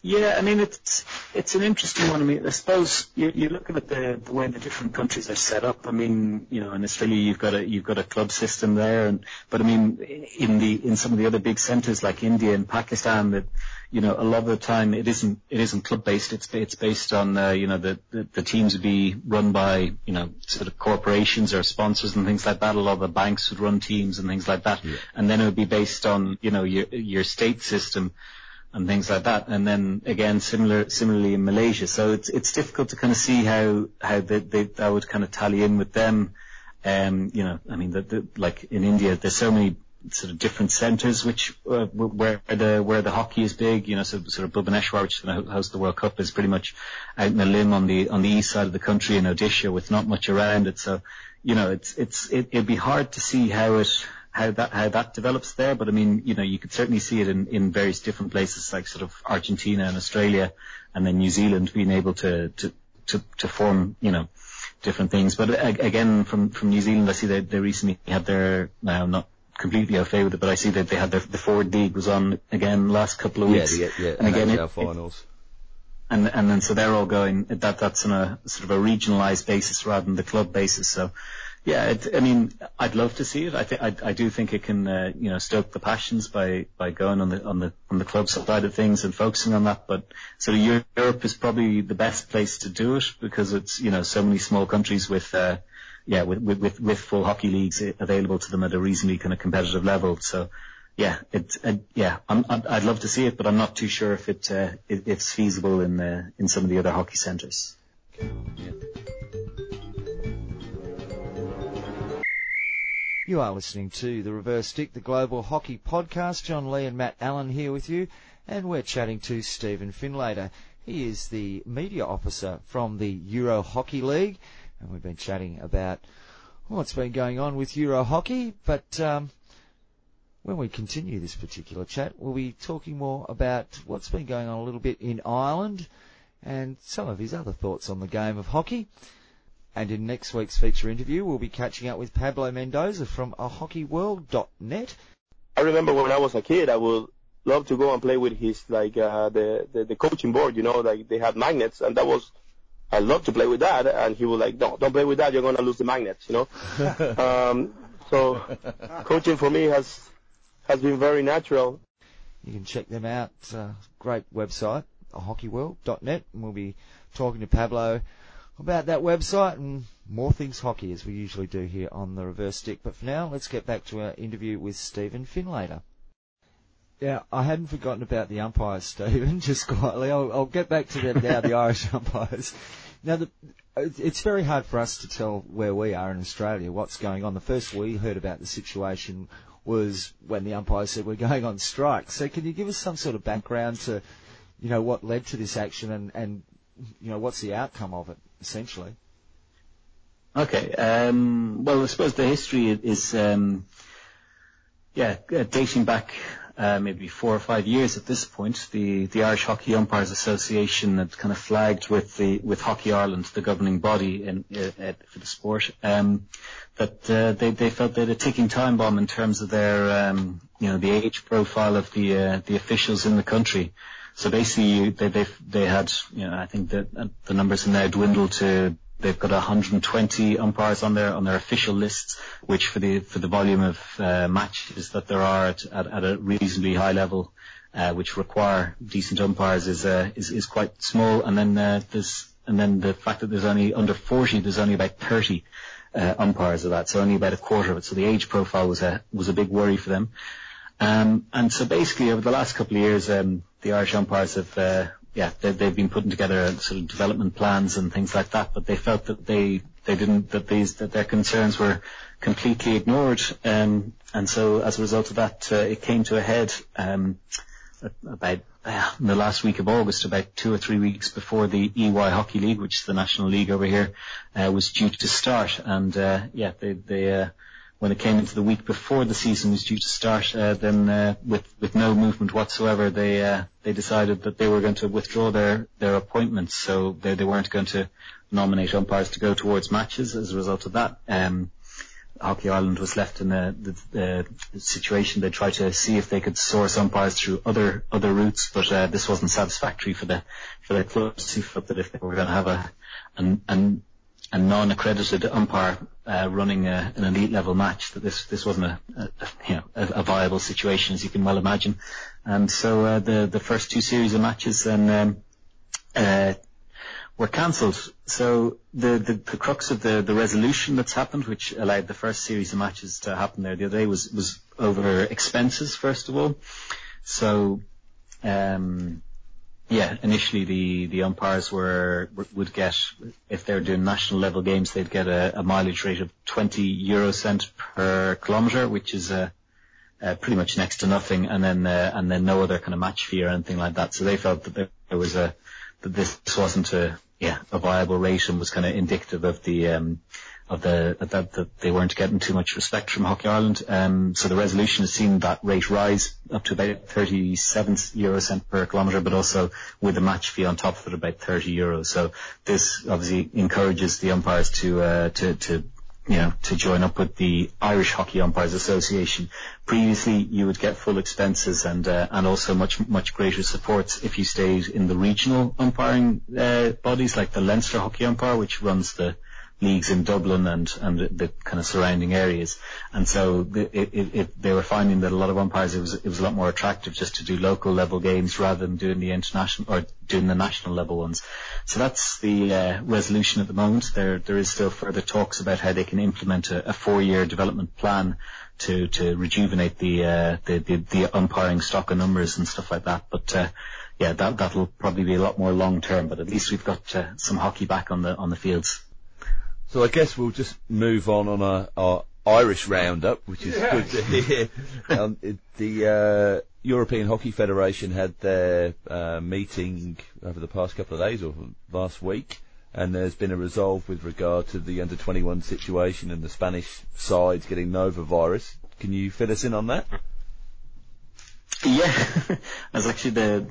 Yeah, I mean it's it's an interesting one. I mean, I suppose you're, you're looking at the, the way the different countries are set up. I mean, you know, in Australia you've got a you've got a club system there, and but I mean, in the in some of the other big centres like India and Pakistan, that you know, a lot of the time it isn't it isn't club based. It's it's based on uh, you know the, the the teams would be run by you know sort of corporations or sponsors and things like that. A lot of the banks would run teams and things like that, yeah. and then it would be based on you know your your state system and things like that. And then again, similar, similarly in Malaysia. So it's, it's difficult to kind of see how, how they, they, that would kind of tally in with them. Um, you know, I mean, the, the, like in India, there's so many sort of different centres which, uh, where the, where the hockey is big, you know, so sort of Bhubaneswar, which is going to host the World Cup is pretty much out in a limb on the, on the east side of the country in Odisha with not much around it. So, you know, it's, it's, it, it'd be hard to see how it, how that how that develops there. But I mean, you know, you could certainly see it in, in various different places like sort of Argentina and Australia, and then New Zealand being able to to to, to form you know different things. But uh, again, from from New Zealand, I see that they recently had their now not completely au fait with it, but I see that they had their the Ford League was on again last couple of weeks. Yeah, yeah, yeah. and again, it, finals. and and then so they're all going that that's on a sort of a regionalised basis rather than the club basis. So yeah, I mean, I'd love to see it. I think I, I do think it can, uh, you know, stoke the passions by by going on the on the on the club side of things and focusing on that. But so Europe is probably the best place to do it because it's you know so many small countries with. Uh, yeah, with, with, with full hockey leagues available to them at a reasonably kind of competitive level. So, yeah, it, uh, yeah, I'm, I'd love to see it, but I'm not too sure if it, uh, it it's feasible in uh, in some of the other hockey centres. Yeah. You are listening to the Reverse Stick, the Global Hockey Podcast. John Lee and Matt Allen here with you, and we're chatting to Stephen Findlater. He is the media officer from the Euro Hockey League, and we've been chatting about what's been going on with Euro Hockey. But um, when we continue this particular chat, we'll be talking more about what's been going on a little bit in Ireland and some of his other thoughts on the game of hockey. And in next week's feature interview, we'll be catching up with Pablo Mendoza from ahockeyworld.net. I remember when I was a kid, I would love to go and play with his like uh, the, the the coaching board. You know, like they had magnets, and that was I love to play with that. And he was like, "No, don't play with that. You're gonna lose the magnets." You know. um, so coaching for me has has been very natural. You can check them out. Uh, great website, hockeyworld.net, and we'll be talking to Pablo about that website and more things hockey as we usually do here on the reverse stick. But for now, let's get back to our interview with Stephen Findlater. Yeah, I hadn't forgotten about the umpires, Stephen, just quietly. I'll, I'll get back to them now, the Irish umpires. Now, the, it's very hard for us to tell where we are in Australia, what's going on. The first we heard about the situation was when the umpires said we're going on strike. So can you give us some sort of background to, you know, what led to this action and, and you know, what's the outcome of it? Essentially. Okay. Um, well, I suppose the history is, um, yeah, uh, dating back uh, maybe four or five years at this point. The the Irish Hockey Umpires Association had kind of flagged with the with Hockey Ireland, the governing body in, uh, for the sport, um, that uh, they they felt they had a ticking time bomb in terms of their um, you know the age profile of the uh, the officials in the country. So basically, they they they had you know I think that the numbers have now dwindled to they've got 120 umpires on their on their official lists, which for the for the volume of uh, matches that there are at, a reasonably high level, uh, which require decent umpires, is uh, is is quite small. And then uh, there's and then the fact that there's only under 40, there's only about 30 uh, umpires of that, so only about a quarter of it. So the age profile was a was a big worry for them. Um, and so basically over the last couple of years, um, the Irish umpires have, uh, yeah, they, they've been putting together sort of development plans and things like that, but they felt that they, they didn't, that these, that their concerns were completely ignored. Um, and so as a result of that, uh, it came to a head, um, about uh, in the last week of August, about two or three weeks before the EY Hockey League, which is the national league over here, uh, was due to start. And uh, yeah, they they uh, when it came into the week before the season was due to start, uh, then uh, with with no movement whatsoever, they uh, they decided that they were going to withdraw their their appointments. So they they weren't going to nominate umpires to go towards matches. As a result of that, um, Hockey Ireland was left in a the, the situation. They tried to see if they could source umpires through other other routes, but uh, this wasn't satisfactory for the for the clubs who felt that if they were going to have a an, an a non-accredited umpire uh, running a, an elite level match that this this wasn't a, a you know a, viable situation as you can well imagine, and so uh, the the first two series of matches then um, uh, were cancelled. So the, the the crux of the the resolution that's happened, which allowed the first series of matches to happen there the other day, was was over expenses first of all. So um, yeah, initially the, the umpires were would get if they're doing national level games, they'd get a, a mileage rate of 20 euro cent per kilometre, which is uh, uh, pretty much next to nothing, and then uh, and then no other kind of match fee or anything like that. So they felt that there was a that this wasn't a yeah a viable rate and was kind of indicative of the um, of the that, that they weren't getting too much respect from Hockey Ireland. Um, so the resolution has seen that rate rise up to about 37 euro cent per kilometre, but also with a match fee on top of it about 30 euros. So this obviously encourages the umpires to uh, to to you know, to join up with the Irish Hockey Umpires Association. Previously, you would get full expenses and uh, and also much much greater support if you stayed in the regional umpiring uh, bodies like the Leinster Hockey Umpire, which runs the leagues in Dublin and, and the kind of surrounding areas. And so the, it, it, they were finding that a lot of umpires, it was, it was a lot more attractive just to do local level games rather than doing the international or doing the national level ones. So that's the uh, resolution at the moment. There, there is still further talks about how they can implement a, a four-year development plan to, to rejuvenate the, uh, the, the, the umpiring stock and numbers and stuff like that. But, uh, yeah, that, that'll probably be a lot more long term, but at least we've got uh, some hockey back on the, on the fields. So I guess we'll just move on on a, our Irish roundup, which is good to hear. Um, it, the uh, European Hockey Federation had their uh, meeting over the past couple of days or last week, and there's been a resolve with regard to the under 21 situation and the Spanish sides getting norovirus. Can you fill us in on that? Yeah, as actually the,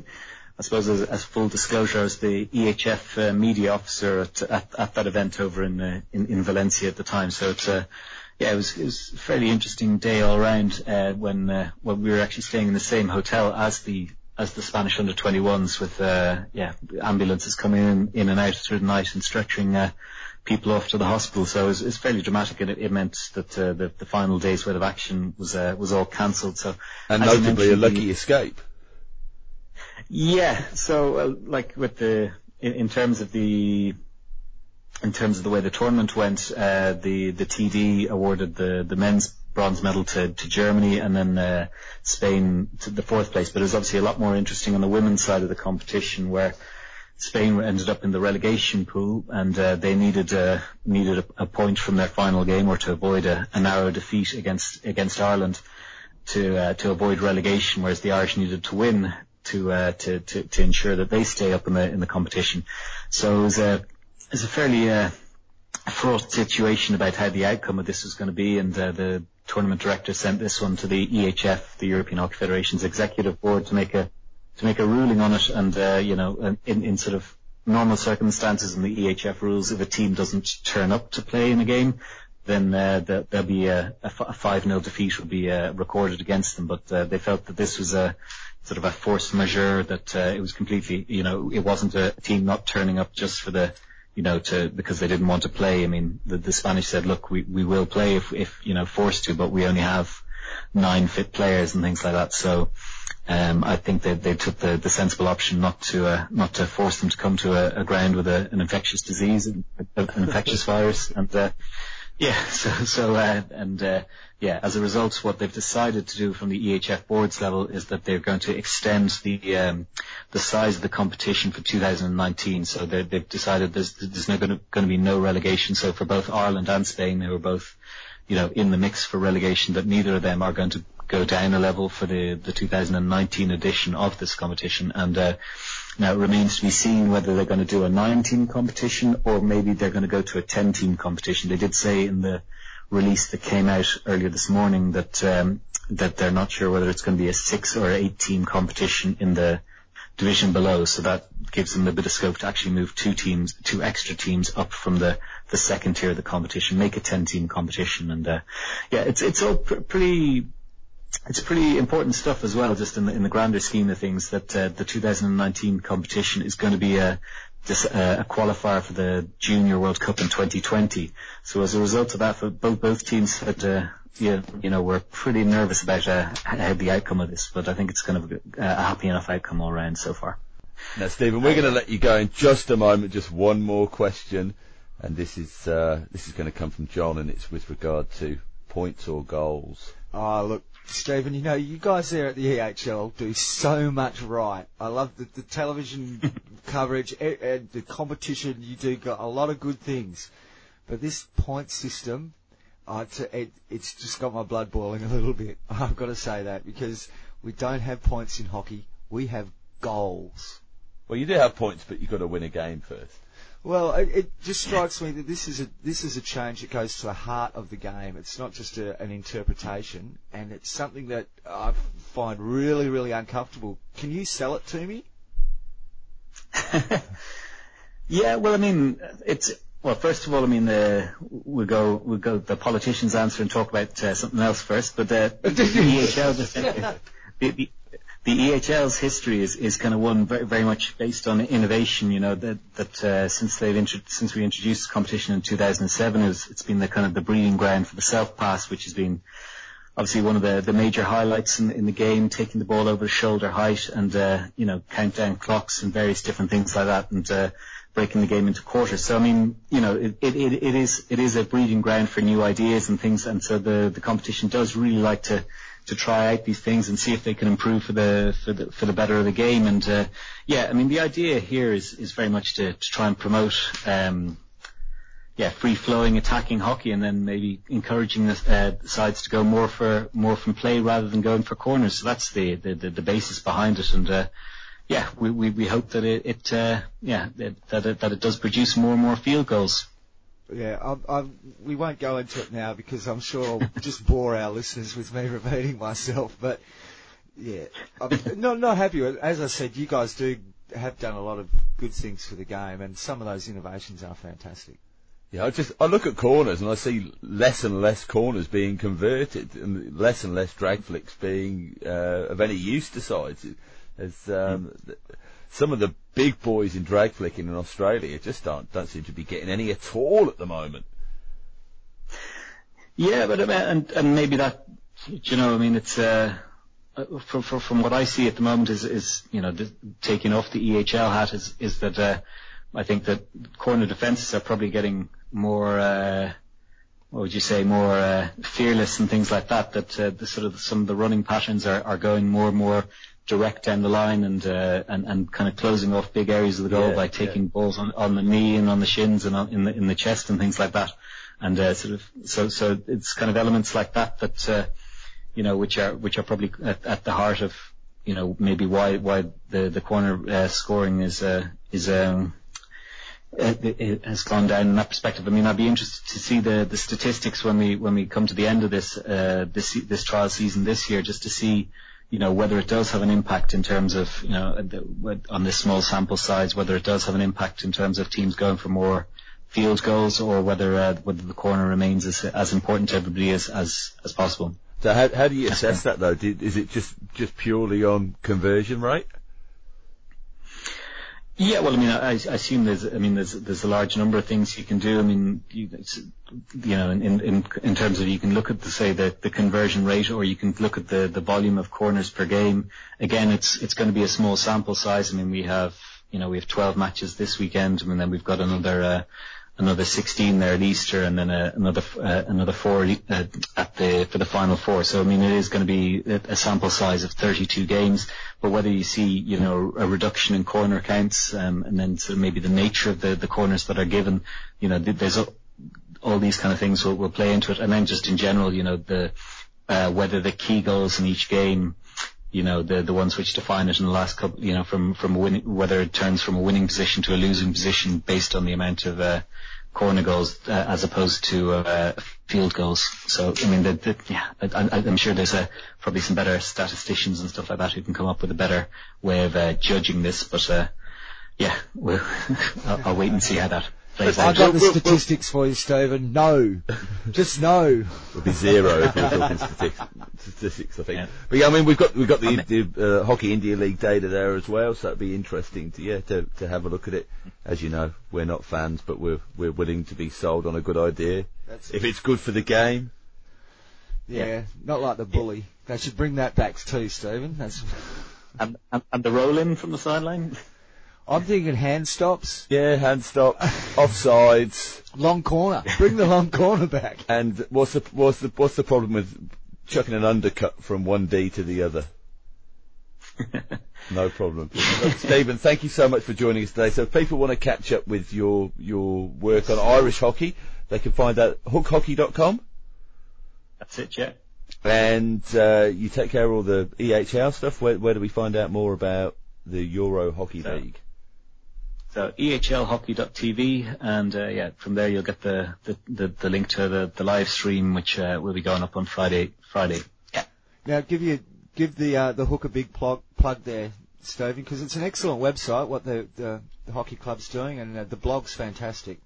I suppose as, as full disclosure, I was the EHF uh, media officer at, at, at that event over in, uh, in Valencia at the time. So it's uh, yeah, it was it was a fairly interesting day all around uh, when uh, when we were actually staying in the same hotel as the as the Spanish under 21s with uh, yeah ambulances coming in and out through the night and stretching uh, people off to the hospital. So it was, it was fairly dramatic, and it, meant that uh, the, the final day's worth of action was uh, was all cancelled. So And notably a lucky escape. Yeah. So, uh, like with the in, terms of the in terms of the way the tournament went, uh, the the TD awarded the men's bronze medal to, Germany and then uh, Spain to the fourth place. But it was obviously a lot more interesting on the women's side of the competition where. Spain ended up in the relegation pool, and they needed needed a, point from their final game, or to avoid a, narrow defeat against against Ireland to to avoid relegation, whereas the Irish needed to win to uh, to, to to ensure that they stay up in the in the competition. So it was a it was a fairly uh, fraught situation about how the outcome of this was going to be, and uh, the tournament director sent this one to the EHF, the European Hockey Federation's executive board, to make a to make a ruling on it, and uh, you know, in, in sort of normal circumstances in the EHF rules, if a team doesn't turn up to play in a game, then uh, the, there'll be a, a f- a 5-0 defeat will be uh, recorded against them. But uh, they felt that this was a sort of a force majeure, that uh, it was completely, you know, it wasn't a team not turning up just for the, you know, to because they didn't want to play. I mean, the, the Spanish said, look, we, we will play if, if, you know, forced to, but we only have nine fit players and things like that. So um, I think they, they took the, the sensible option not to uh, not to force them to come to a, a ground with a, an infectious disease, an, an infectious virus, and uh, yeah, so so uh, and uh, yeah, as a result, what they've decided to do from the EHF boards level is that they're going to extend the um, the size of the competition for 2019. So they- they've decided there's there's no going to, be no relegation. So for both Ireland and Spain, they were both you know in the mix for relegation. That neither of them are going to go down a level for the the 2019 edition of this competition. And uh, now it remains to be seen whether they're going to do a nine-team competition or maybe they're going to go to a ten-team competition. They did say in the release that came out earlier this morning that um, that they're not sure whether it's going to be a six or eight team competition in the division below. So that gives them a bit of scope to actually move two teams, two extra teams up from the the second tier of the competition, make a ten team competition, and uh, yeah, it's it's all pr- pretty. It's pretty important stuff as well, just in the, in the grander scheme of things, that uh, the 2019 competition is going to be a, this, uh, a qualifier for the Junior World Cup in 2020. So as a result of that, for both both teams had, uh, yeah, you know, were pretty nervous about uh, how the outcome of this, but I think it's kind of a, a happy enough outcome all around so far. Now, Stephen, we're going to let you go in just a moment. Just one more question, and this is uh, this is going to come from John, and it's with regard to points or goals. Oh, look, Stephen, you know, you guys there at the EHL do so much right. I love the, the television coverage, and, e- the competition. You do got a lot of good things. But this point system, uh, to, it, it's just got my blood boiling a little bit. I've got to say that because we don't have points in hockey. We have goals. Well, you do have points, but you've got to win a game first. Well, it, it just strikes me that this is a this is a change that goes to the heart of the game. It's not just a, an interpretation, and it's something that I find really, really uncomfortable. Can you sell it to me? Yeah, well, I mean, it's well. First of all, I mean, uh, we'll go we'll go the politicians' answer and talk about uh, something else first. But uh, the EHL, just, the, the, the EHL's history is, is kind of one very, very much based on innovation. You know that that uh, since they've intro- since we introduced competition in 2007, it was, it's been the kind of the breeding ground for the self pass, which has been obviously one of the, the major highlights in, in the game, taking the ball over shoulder height and, uh, you know, countdown clocks and various different things like that and, uh, breaking the game into quarters. So, I mean, you know, it, it, it is, it is a breeding ground for new ideas and things. And so the, the competition does really like to, to try out these things and see if they can improve for the, for the, for the better of the game. And, uh, yeah, I mean, the idea here is, is very much to, to try and promote, um, yeah, free flowing attacking hockey, and then maybe encouraging the uh, sides to go more for more from play rather than going for corners. So that's the the, the, the basis behind it, and uh, yeah, we, we, we hope that it, it uh, yeah that that it, that it does produce more and more field goals. Yeah, I'm, I'm, we won't go into it now because I'm sure I'll just bore our listeners with me repeating myself. But yeah, I'm not not happy with. As I said, you guys do have done a lot of good things for the game, and some of those innovations are fantastic. Yeah, I just I look at corners and I see less and less corners being converted, and less and less drag flicks being uh, of any use to sides. As um, mm. Some of the big boys in drag flicking in Australia just don't don't seem to be getting any at all at the moment. Yeah, but I mean, and and maybe that you know I mean it's. Uh, from, from, from what I see at the moment is, is you know, the, taking off the EHL hat is, is that uh, I think that corner defences are probably getting more, uh, what would you say, more uh, fearless and things like that. That uh, the sort of some of the running patterns are, are going more and more direct down the line and uh, and and kind of closing off big areas of the goal yeah, by taking yeah. balls on, on the knee and on the shins and on, in the in the chest and things like that. And uh, sort of so so it's kind of elements like that that uh, you know which are which are probably at, at the heart of you know maybe why why the the corner uh, scoring is uh, is um, it has gone down in that perspective. I mean, I'd be interested to see the, the statistics when we when we come to the end of this uh, this this trial season this year, just to see you know whether it does have an impact in terms of you know on this small sample size, whether it does have an impact in terms of teams going for more field goals, or whether uh, whether the corner remains as as important to everybody as as, as possible. So how how do you assess that though? Is it just just purely on conversion rate? Yeah, well, I mean, I, I assume there's, I mean, there's there's a large number of things you can do. I mean, you, you know, in, in in terms of you can look at the say the the conversion rate, or you can look at the the volume of corners per game. Again, it's it's going to be a small sample size. I mean, we have you know we have 12 matches this weekend, and then we've got another uh, another 16 there at Easter, and then uh, another uh, another four uh, at the for the final four. So I mean, it is going to be a, sample size of 32 games. But whether you see you know a reduction in corner counts, um, and then sort of maybe the nature of the corners that are given, you know, there's all these kind of things will, will play into it, and then just in general, you know, the whether the key goals in each game you know, the the ones which define it in the last couple, you know, from winning, whether it turns from a winning position to a losing position based on the amount of uh, corner goals uh, as opposed to uh, field goals. So I mean, yeah, I, am sure there's probably some better statisticians and stuff like that who can come up with a better way of uh, judging this. But uh, yeah, we'll I'll wait and see how that I got the statistics for you, Stephen. No, just no. It would be zero if we're talking statistics, statistics I think. Yeah. But yeah, I mean, we've got we've got the, the uh, Hockey India League data there as well, so that'd be interesting to yeah to to have a look at it. As you know, we're not fans, but we're we're willing to be sold on a good idea That's if it's good for the game. Yeah, yeah. not like the bully. Yeah. They should bring that back too, Stephen. That's and, and, and the roll in from the sideline. I'm thinking hand stops. Yeah, hand stop, offsides, long corner. Bring the long corner back. And what's the what's the what's the problem with chucking an undercut from one D to the other? no problem. Stephen, thank you so much for joining us today. So if people want to catch up with your your work on Irish hockey, they can find out at hookhockey.com. That's it, yeah. And uh, you take care of all the EHL stuff. Where, where do we find out more about the Euro Hockey so, League? So ehlhockey.tv, and uh, yeah, from there you'll get the, the, the, the link to the, the live stream, which uh, will be going up on Friday. Friday. Yeah. Now give you give the uh, the hook a big plug plug there, Stephen, because it's an excellent website. What the the, the hockey club's doing, and uh, the blog's fantastic.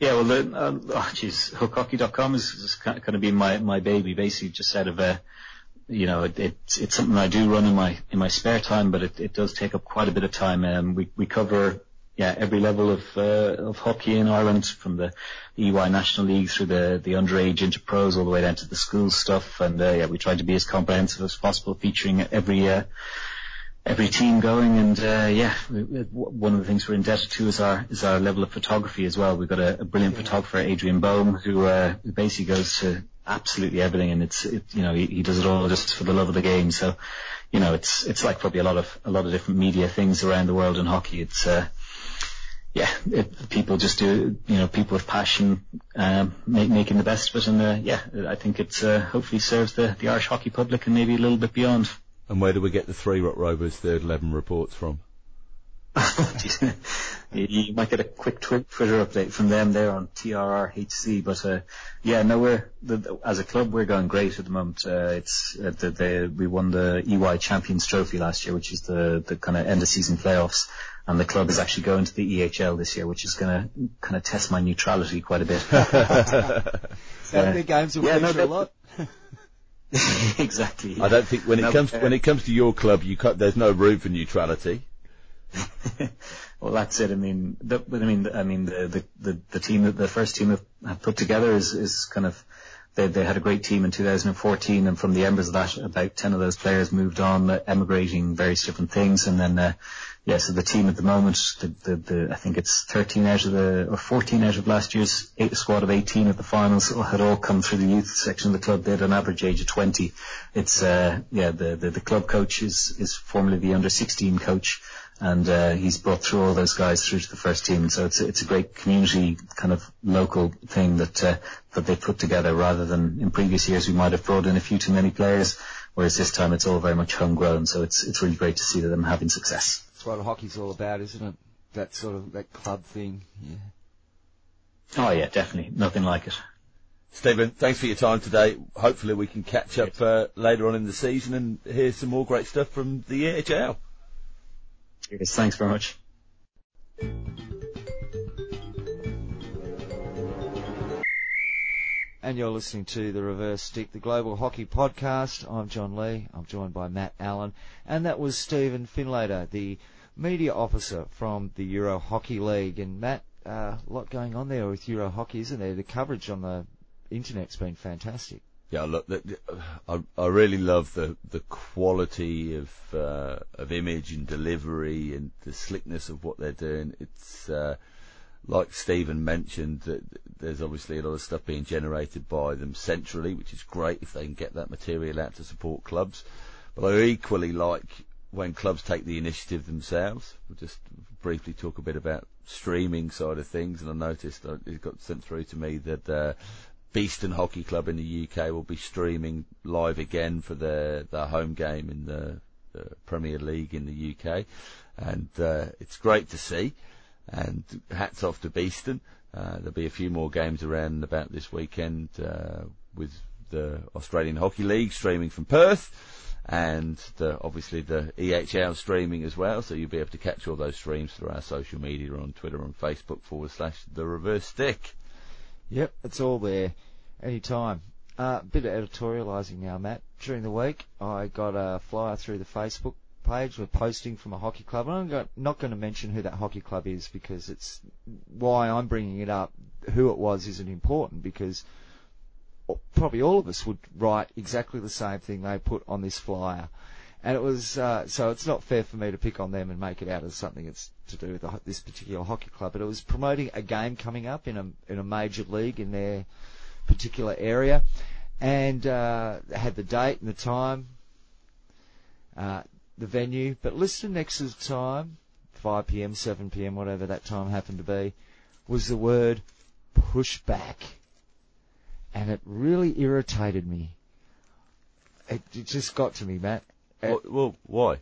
Yeah, well, the, uh, oh, geez, hookhockey.com is, is kind of been my my baby, basically, just out of uh, you know, it, it's it's something I do run in my in my spare time, but it, it does take up quite a bit of time. Um, we we cover yeah every level of uh, of hockey in Ireland, from the EY National League through the the underage into pros, all the way down to the school stuff. And uh, yeah, we try to be as comprehensive as possible, featuring every uh, every team going. And uh, yeah, we, one of the things we're indebted to is our is our level of photography as well. We've got a, a brilliant photographer, Adrian Boehm, who uh, basically goes to absolutely everything, and it's it, you know he, he does it all just for the love of the game. So, you know, it's it's like probably a lot of a lot of different media things around the world in hockey. It's uh, yeah, it, people just do, you know, people with passion, um, make, making the best of it. And, uh, yeah, I think it's, uh, hopefully serves the, the Irish hockey public and maybe a little bit beyond. And where do we get the three Rock Rovers third 11 reports from? you might get a quick Twitter update from them there on TRRHC. But uh, yeah, no, we're the, as a club we're going great at the moment. Uh, it's uh, the, the, we won the EY Champions Trophy last year, which is the the kind of end of season playoffs, and the club is actually going to the EHL this year, which is going to kind of test my neutrality quite a bit. so the games will yeah, no, a lot. exactly. I don't think when it comes when it comes to your club, you cut, there's no room for neutrality. Well, that's it. I mean, the, I mean, I mean, the, the, the, team, the first team have put together is, is kind of, they, they had a great team in 2014 and from the embers of that, about 10 of those players moved on, uh, emigrating various different things. And then, uh, yeah, so the team at the moment, the, the, the, I think it's 13 out of the, or 14 out of last year's eight, squad of 18 at the finals had all come through the youth section of the club. They had an average age of 20. It's, uh, yeah, the, the, the club coach is, is formerly the under 16 coach and uh, he's brought through all those guys through to the first team. So it's it's a great community kind of local thing that uh, that they put together rather than in previous years we might have brought in a few too many players, whereas this time it's all very much homegrown. So it's it's really great to see them having success. That's what hockey's all about, isn't it? That sort of that club thing. Yeah. Oh yeah, definitely. Nothing like it. Stephen, thanks for your time today. Hopefully we can catch up uh, later on in the season and hear some more great stuff from the EHL. Cheers. Thanks very much. And you're listening to the Reverse Stick, the Global Hockey Podcast. I'm John Lee. I'm joined by Matt Allen. And that was Stephen Findlater, the media officer from the Euro Hockey League. And Matt, uh, a lot going on there with Euro Hockey, isn't there? The coverage on the internet's been fantastic. Yeah, look, I, I really love the the quality of uh, of image and delivery and the slickness of what they're doing. It's uh, like Stephen mentioned that there's obviously a lot of stuff being generated by them centrally, which is great if they can get that material out to support clubs. But I equally like when clubs take the initiative themselves. We'll just briefly talk a bit about streaming side of things, and I noticed it got sent through to me that uh, Beeston Hockey Club in the UK will be streaming live again for their, their home game in the, Premier League in the UK. And uh, it's great to see. And hats off to Beeston. Uh, there'll be a few more games around about this weekend uh, with the Australian Hockey League streaming from Perth and the, obviously the EHL streaming as well. So you'll be able to catch all those streams through our social media on Twitter and Facebook forward slash the reverse stick. Yep, it's all there anytime. A uh, bit of editorialising now, Matt. During the week, I got a flyer through the Facebook page with posting from a hockey club. I'm not going to mention who that hockey club is because it's why I'm bringing it up. Who it was isn't important because probably all of us would write exactly the same thing they put on this flyer. And it was, uh, so it's not fair for me to pick on them and make it out as something that's to do with the, this particular hockey club. But it was promoting a game coming up in a, in a major league in their particular area, and uh, had the date and the time, uh, the venue, but listed next to the time, 5 p.m., 7 p.m., whatever that time happened to be, was the word pushback. And it really irritated me. It, it just got to me, Matt. Well, well, why?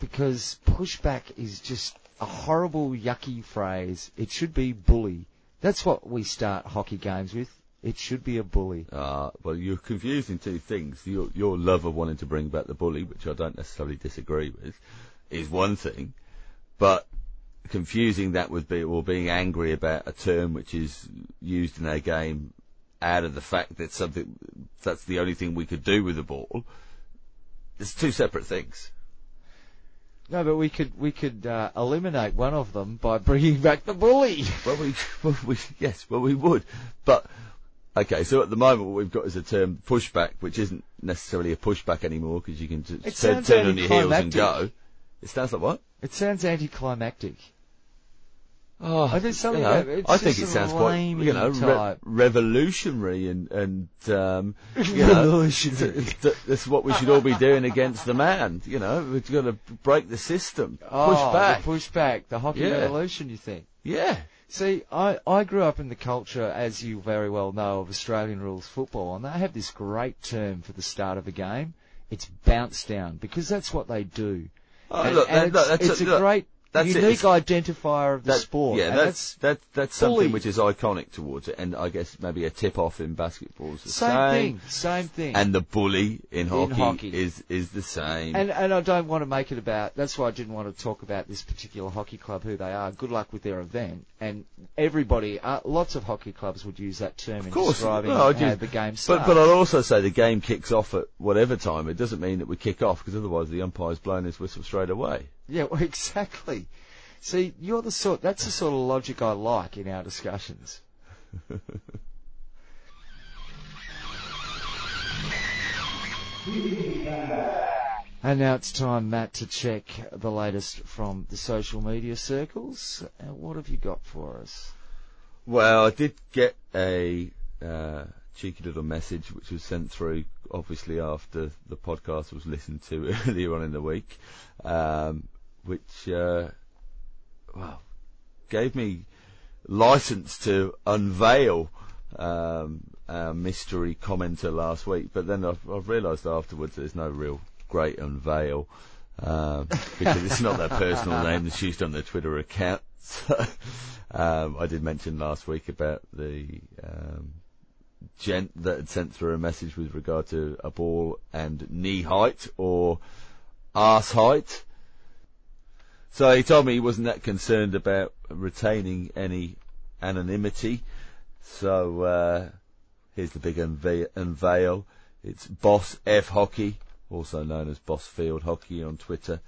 Because pushback is just a horrible, yucky phrase. It should be bully. That's what we start hockey games with. It should be a bully. Uh, well, you're confusing two things. Your, your love of wanting to bring back the bully, which I don't necessarily disagree with, is one thing. But confusing that with be, or being angry about a term which is used in a game out of the fact that something that's the only thing we could do with the ball. It's two separate things. No, but we could we could uh, eliminate one of them by bringing back the bully. Well, we, well, we yes, well we would, but Okay, so at the moment what we've got is a term pushback, which isn't necessarily a pushback anymore because you can just turn, turn on your heels and go. It sounds like what? It sounds anticlimactic. Oh, I think something you know, that- I think it sounds quite, you know, re- revolutionary and and um, you know, th- th- that's what we should all be doing against the man. You know, we've got to break the system, Oh, push back. The push back. The hockey Yeah. revolution, you think? yeah, See, I, I grew up in the culture, as you very well know, of Australian rules football, and they have this great term for the start of a game. It's bounce down, because that's what they do. Oh, and, look, and that- it's, that's it's a- a look, great, that's unique It's- identifier of the that, sport. yeah, that's that's that's fully- something which is iconic towards it, and I guess maybe a tip off in basketball is the same, same, thing, same thing. and the bully in hockey, hockey. is is the same. And and I don't want to make it about. That's why I didn't want to talk about this particular hockey club, who they are. Good luck with their event. And everybody, uh, lots of hockey clubs would use that term in course, describing no, I'd how the game starts. but but I'll also say the game kicks off at whatever time. It doesn't mean that we kick off because otherwise the umpire's blown his whistle straight away. Yeah, well, exactly. See, you're the sort. That's the sort of logic I like in our discussions. And now it's time, Matt, to check the latest from the social media circles. Uh, what have you got for us? Well, I did get a uh, cheeky little message which was sent through, obviously after the podcast was listened to earlier on in the week, um, which uh, well gave me license to unveil um, our mystery commenter last week. But then I've, I've realised afterwards there's no real great unveil. Um, because it's not their personal name that's used on their Twitter account. So, um, I did mention last week about the um, gent that had sent through a message with regard to a ball and knee height or arse height. So he told me he wasn't that concerned about retaining any anonymity. So uh, here's the big unve- unveil. It's Boss F Hockey, also known as Boss Field Hockey on Twitter.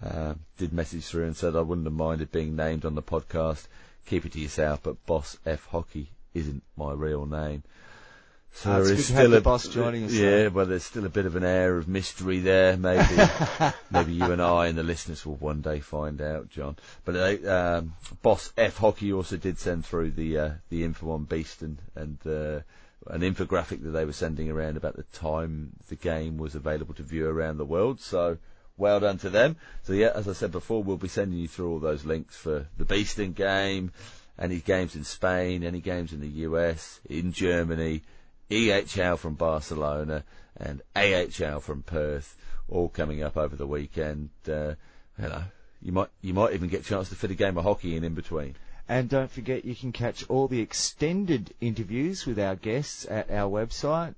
Uh, did message through and said I wouldn't have minded being named on the podcast. Keep it to yourself, but Boss F Hockey isn't my real name. So there is still the a boss joining us, Yeah, though. well, there's still a bit of an air of mystery there. Maybe, maybe you and I and the listeners will one day find out, John. But uh, um, Boss F Hockey also did send through the uh, the info on Beeston and uh, an infographic that they were sending around about the time the game was available to view around the world. So well done to them. So yeah, as I said before, we'll be sending you through all those links for the Beeston game, any games in Spain, any games in the US, in Germany, EHL from Barcelona, and AHL from Perth, all coming up over the weekend. Uh, you know, you might you might even get a chance to fit a game of hockey in in between. And don't forget, you can catch all the extended interviews with our guests at our website,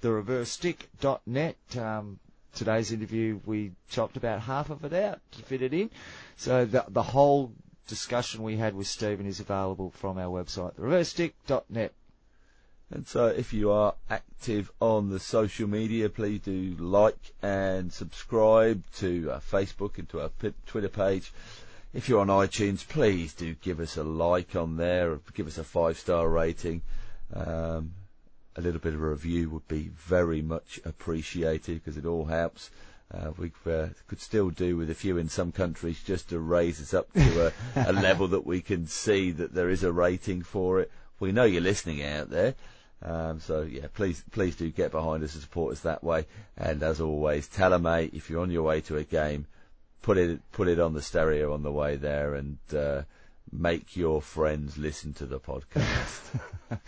thereversestick.net. Um, today's interview, we chopped about half of it out to fit it in. So the, the whole discussion we had with Stephen is available from our website, thereversestick.net. And so, if you are active on the social media, please do like and subscribe to our Facebook and to our p- Twitter page. If you're on iTunes, please do give us a like on there, or give us a five star rating. Um, a little bit of a review would be very much appreciated because it all helps. Uh, we uh, could still do with a few in some countries just to raise us up to a, a level that we can see that there is a rating for it. We know you're listening out there. Um, so yeah, please, please do get behind us and support us that way. And as always, tell a mate if you're on your way to a game, put it, put it on the stereo on the way there and, uh, make your friends listen to the podcast.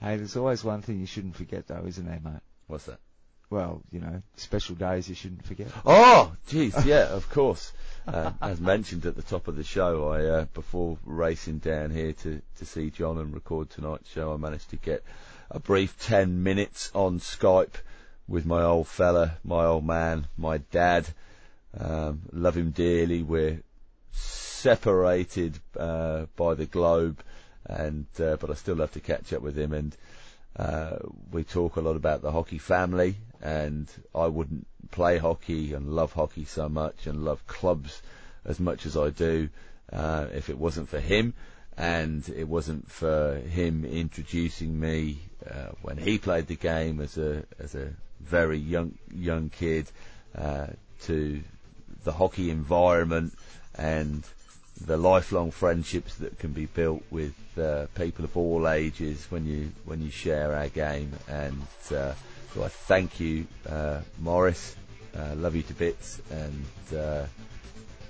Hey, there's always one thing you shouldn't forget though, isn't there, mate? What's that? Well, you know, special days you shouldn't forget. Oh, jeez, yeah, of course. Uh, as mentioned at the top of the show, I uh, before racing down here to to see John and record tonight's show, I managed to get a brief ten minutes on Skype with my old fella, my old man, my dad. Um, love him dearly. We're separated uh, by the globe, and uh, but I still love to catch up with him and. Uh, we talk a lot about the hockey family, and I wouldn't play hockey and love hockey so much and love clubs as much as I do uh, if it wasn't for him, and it wasn't for him introducing me uh, when he played the game as a as a very young young kid uh, to the hockey environment and the lifelong friendships that can be built with uh, people of all ages when you when you share our game. And uh, so I thank you, uh, Morris. Uh, love you to bits, and uh,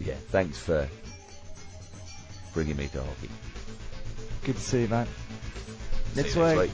yeah, thanks for bringing me to hockey. Good to see you, mate. See Next you week. week.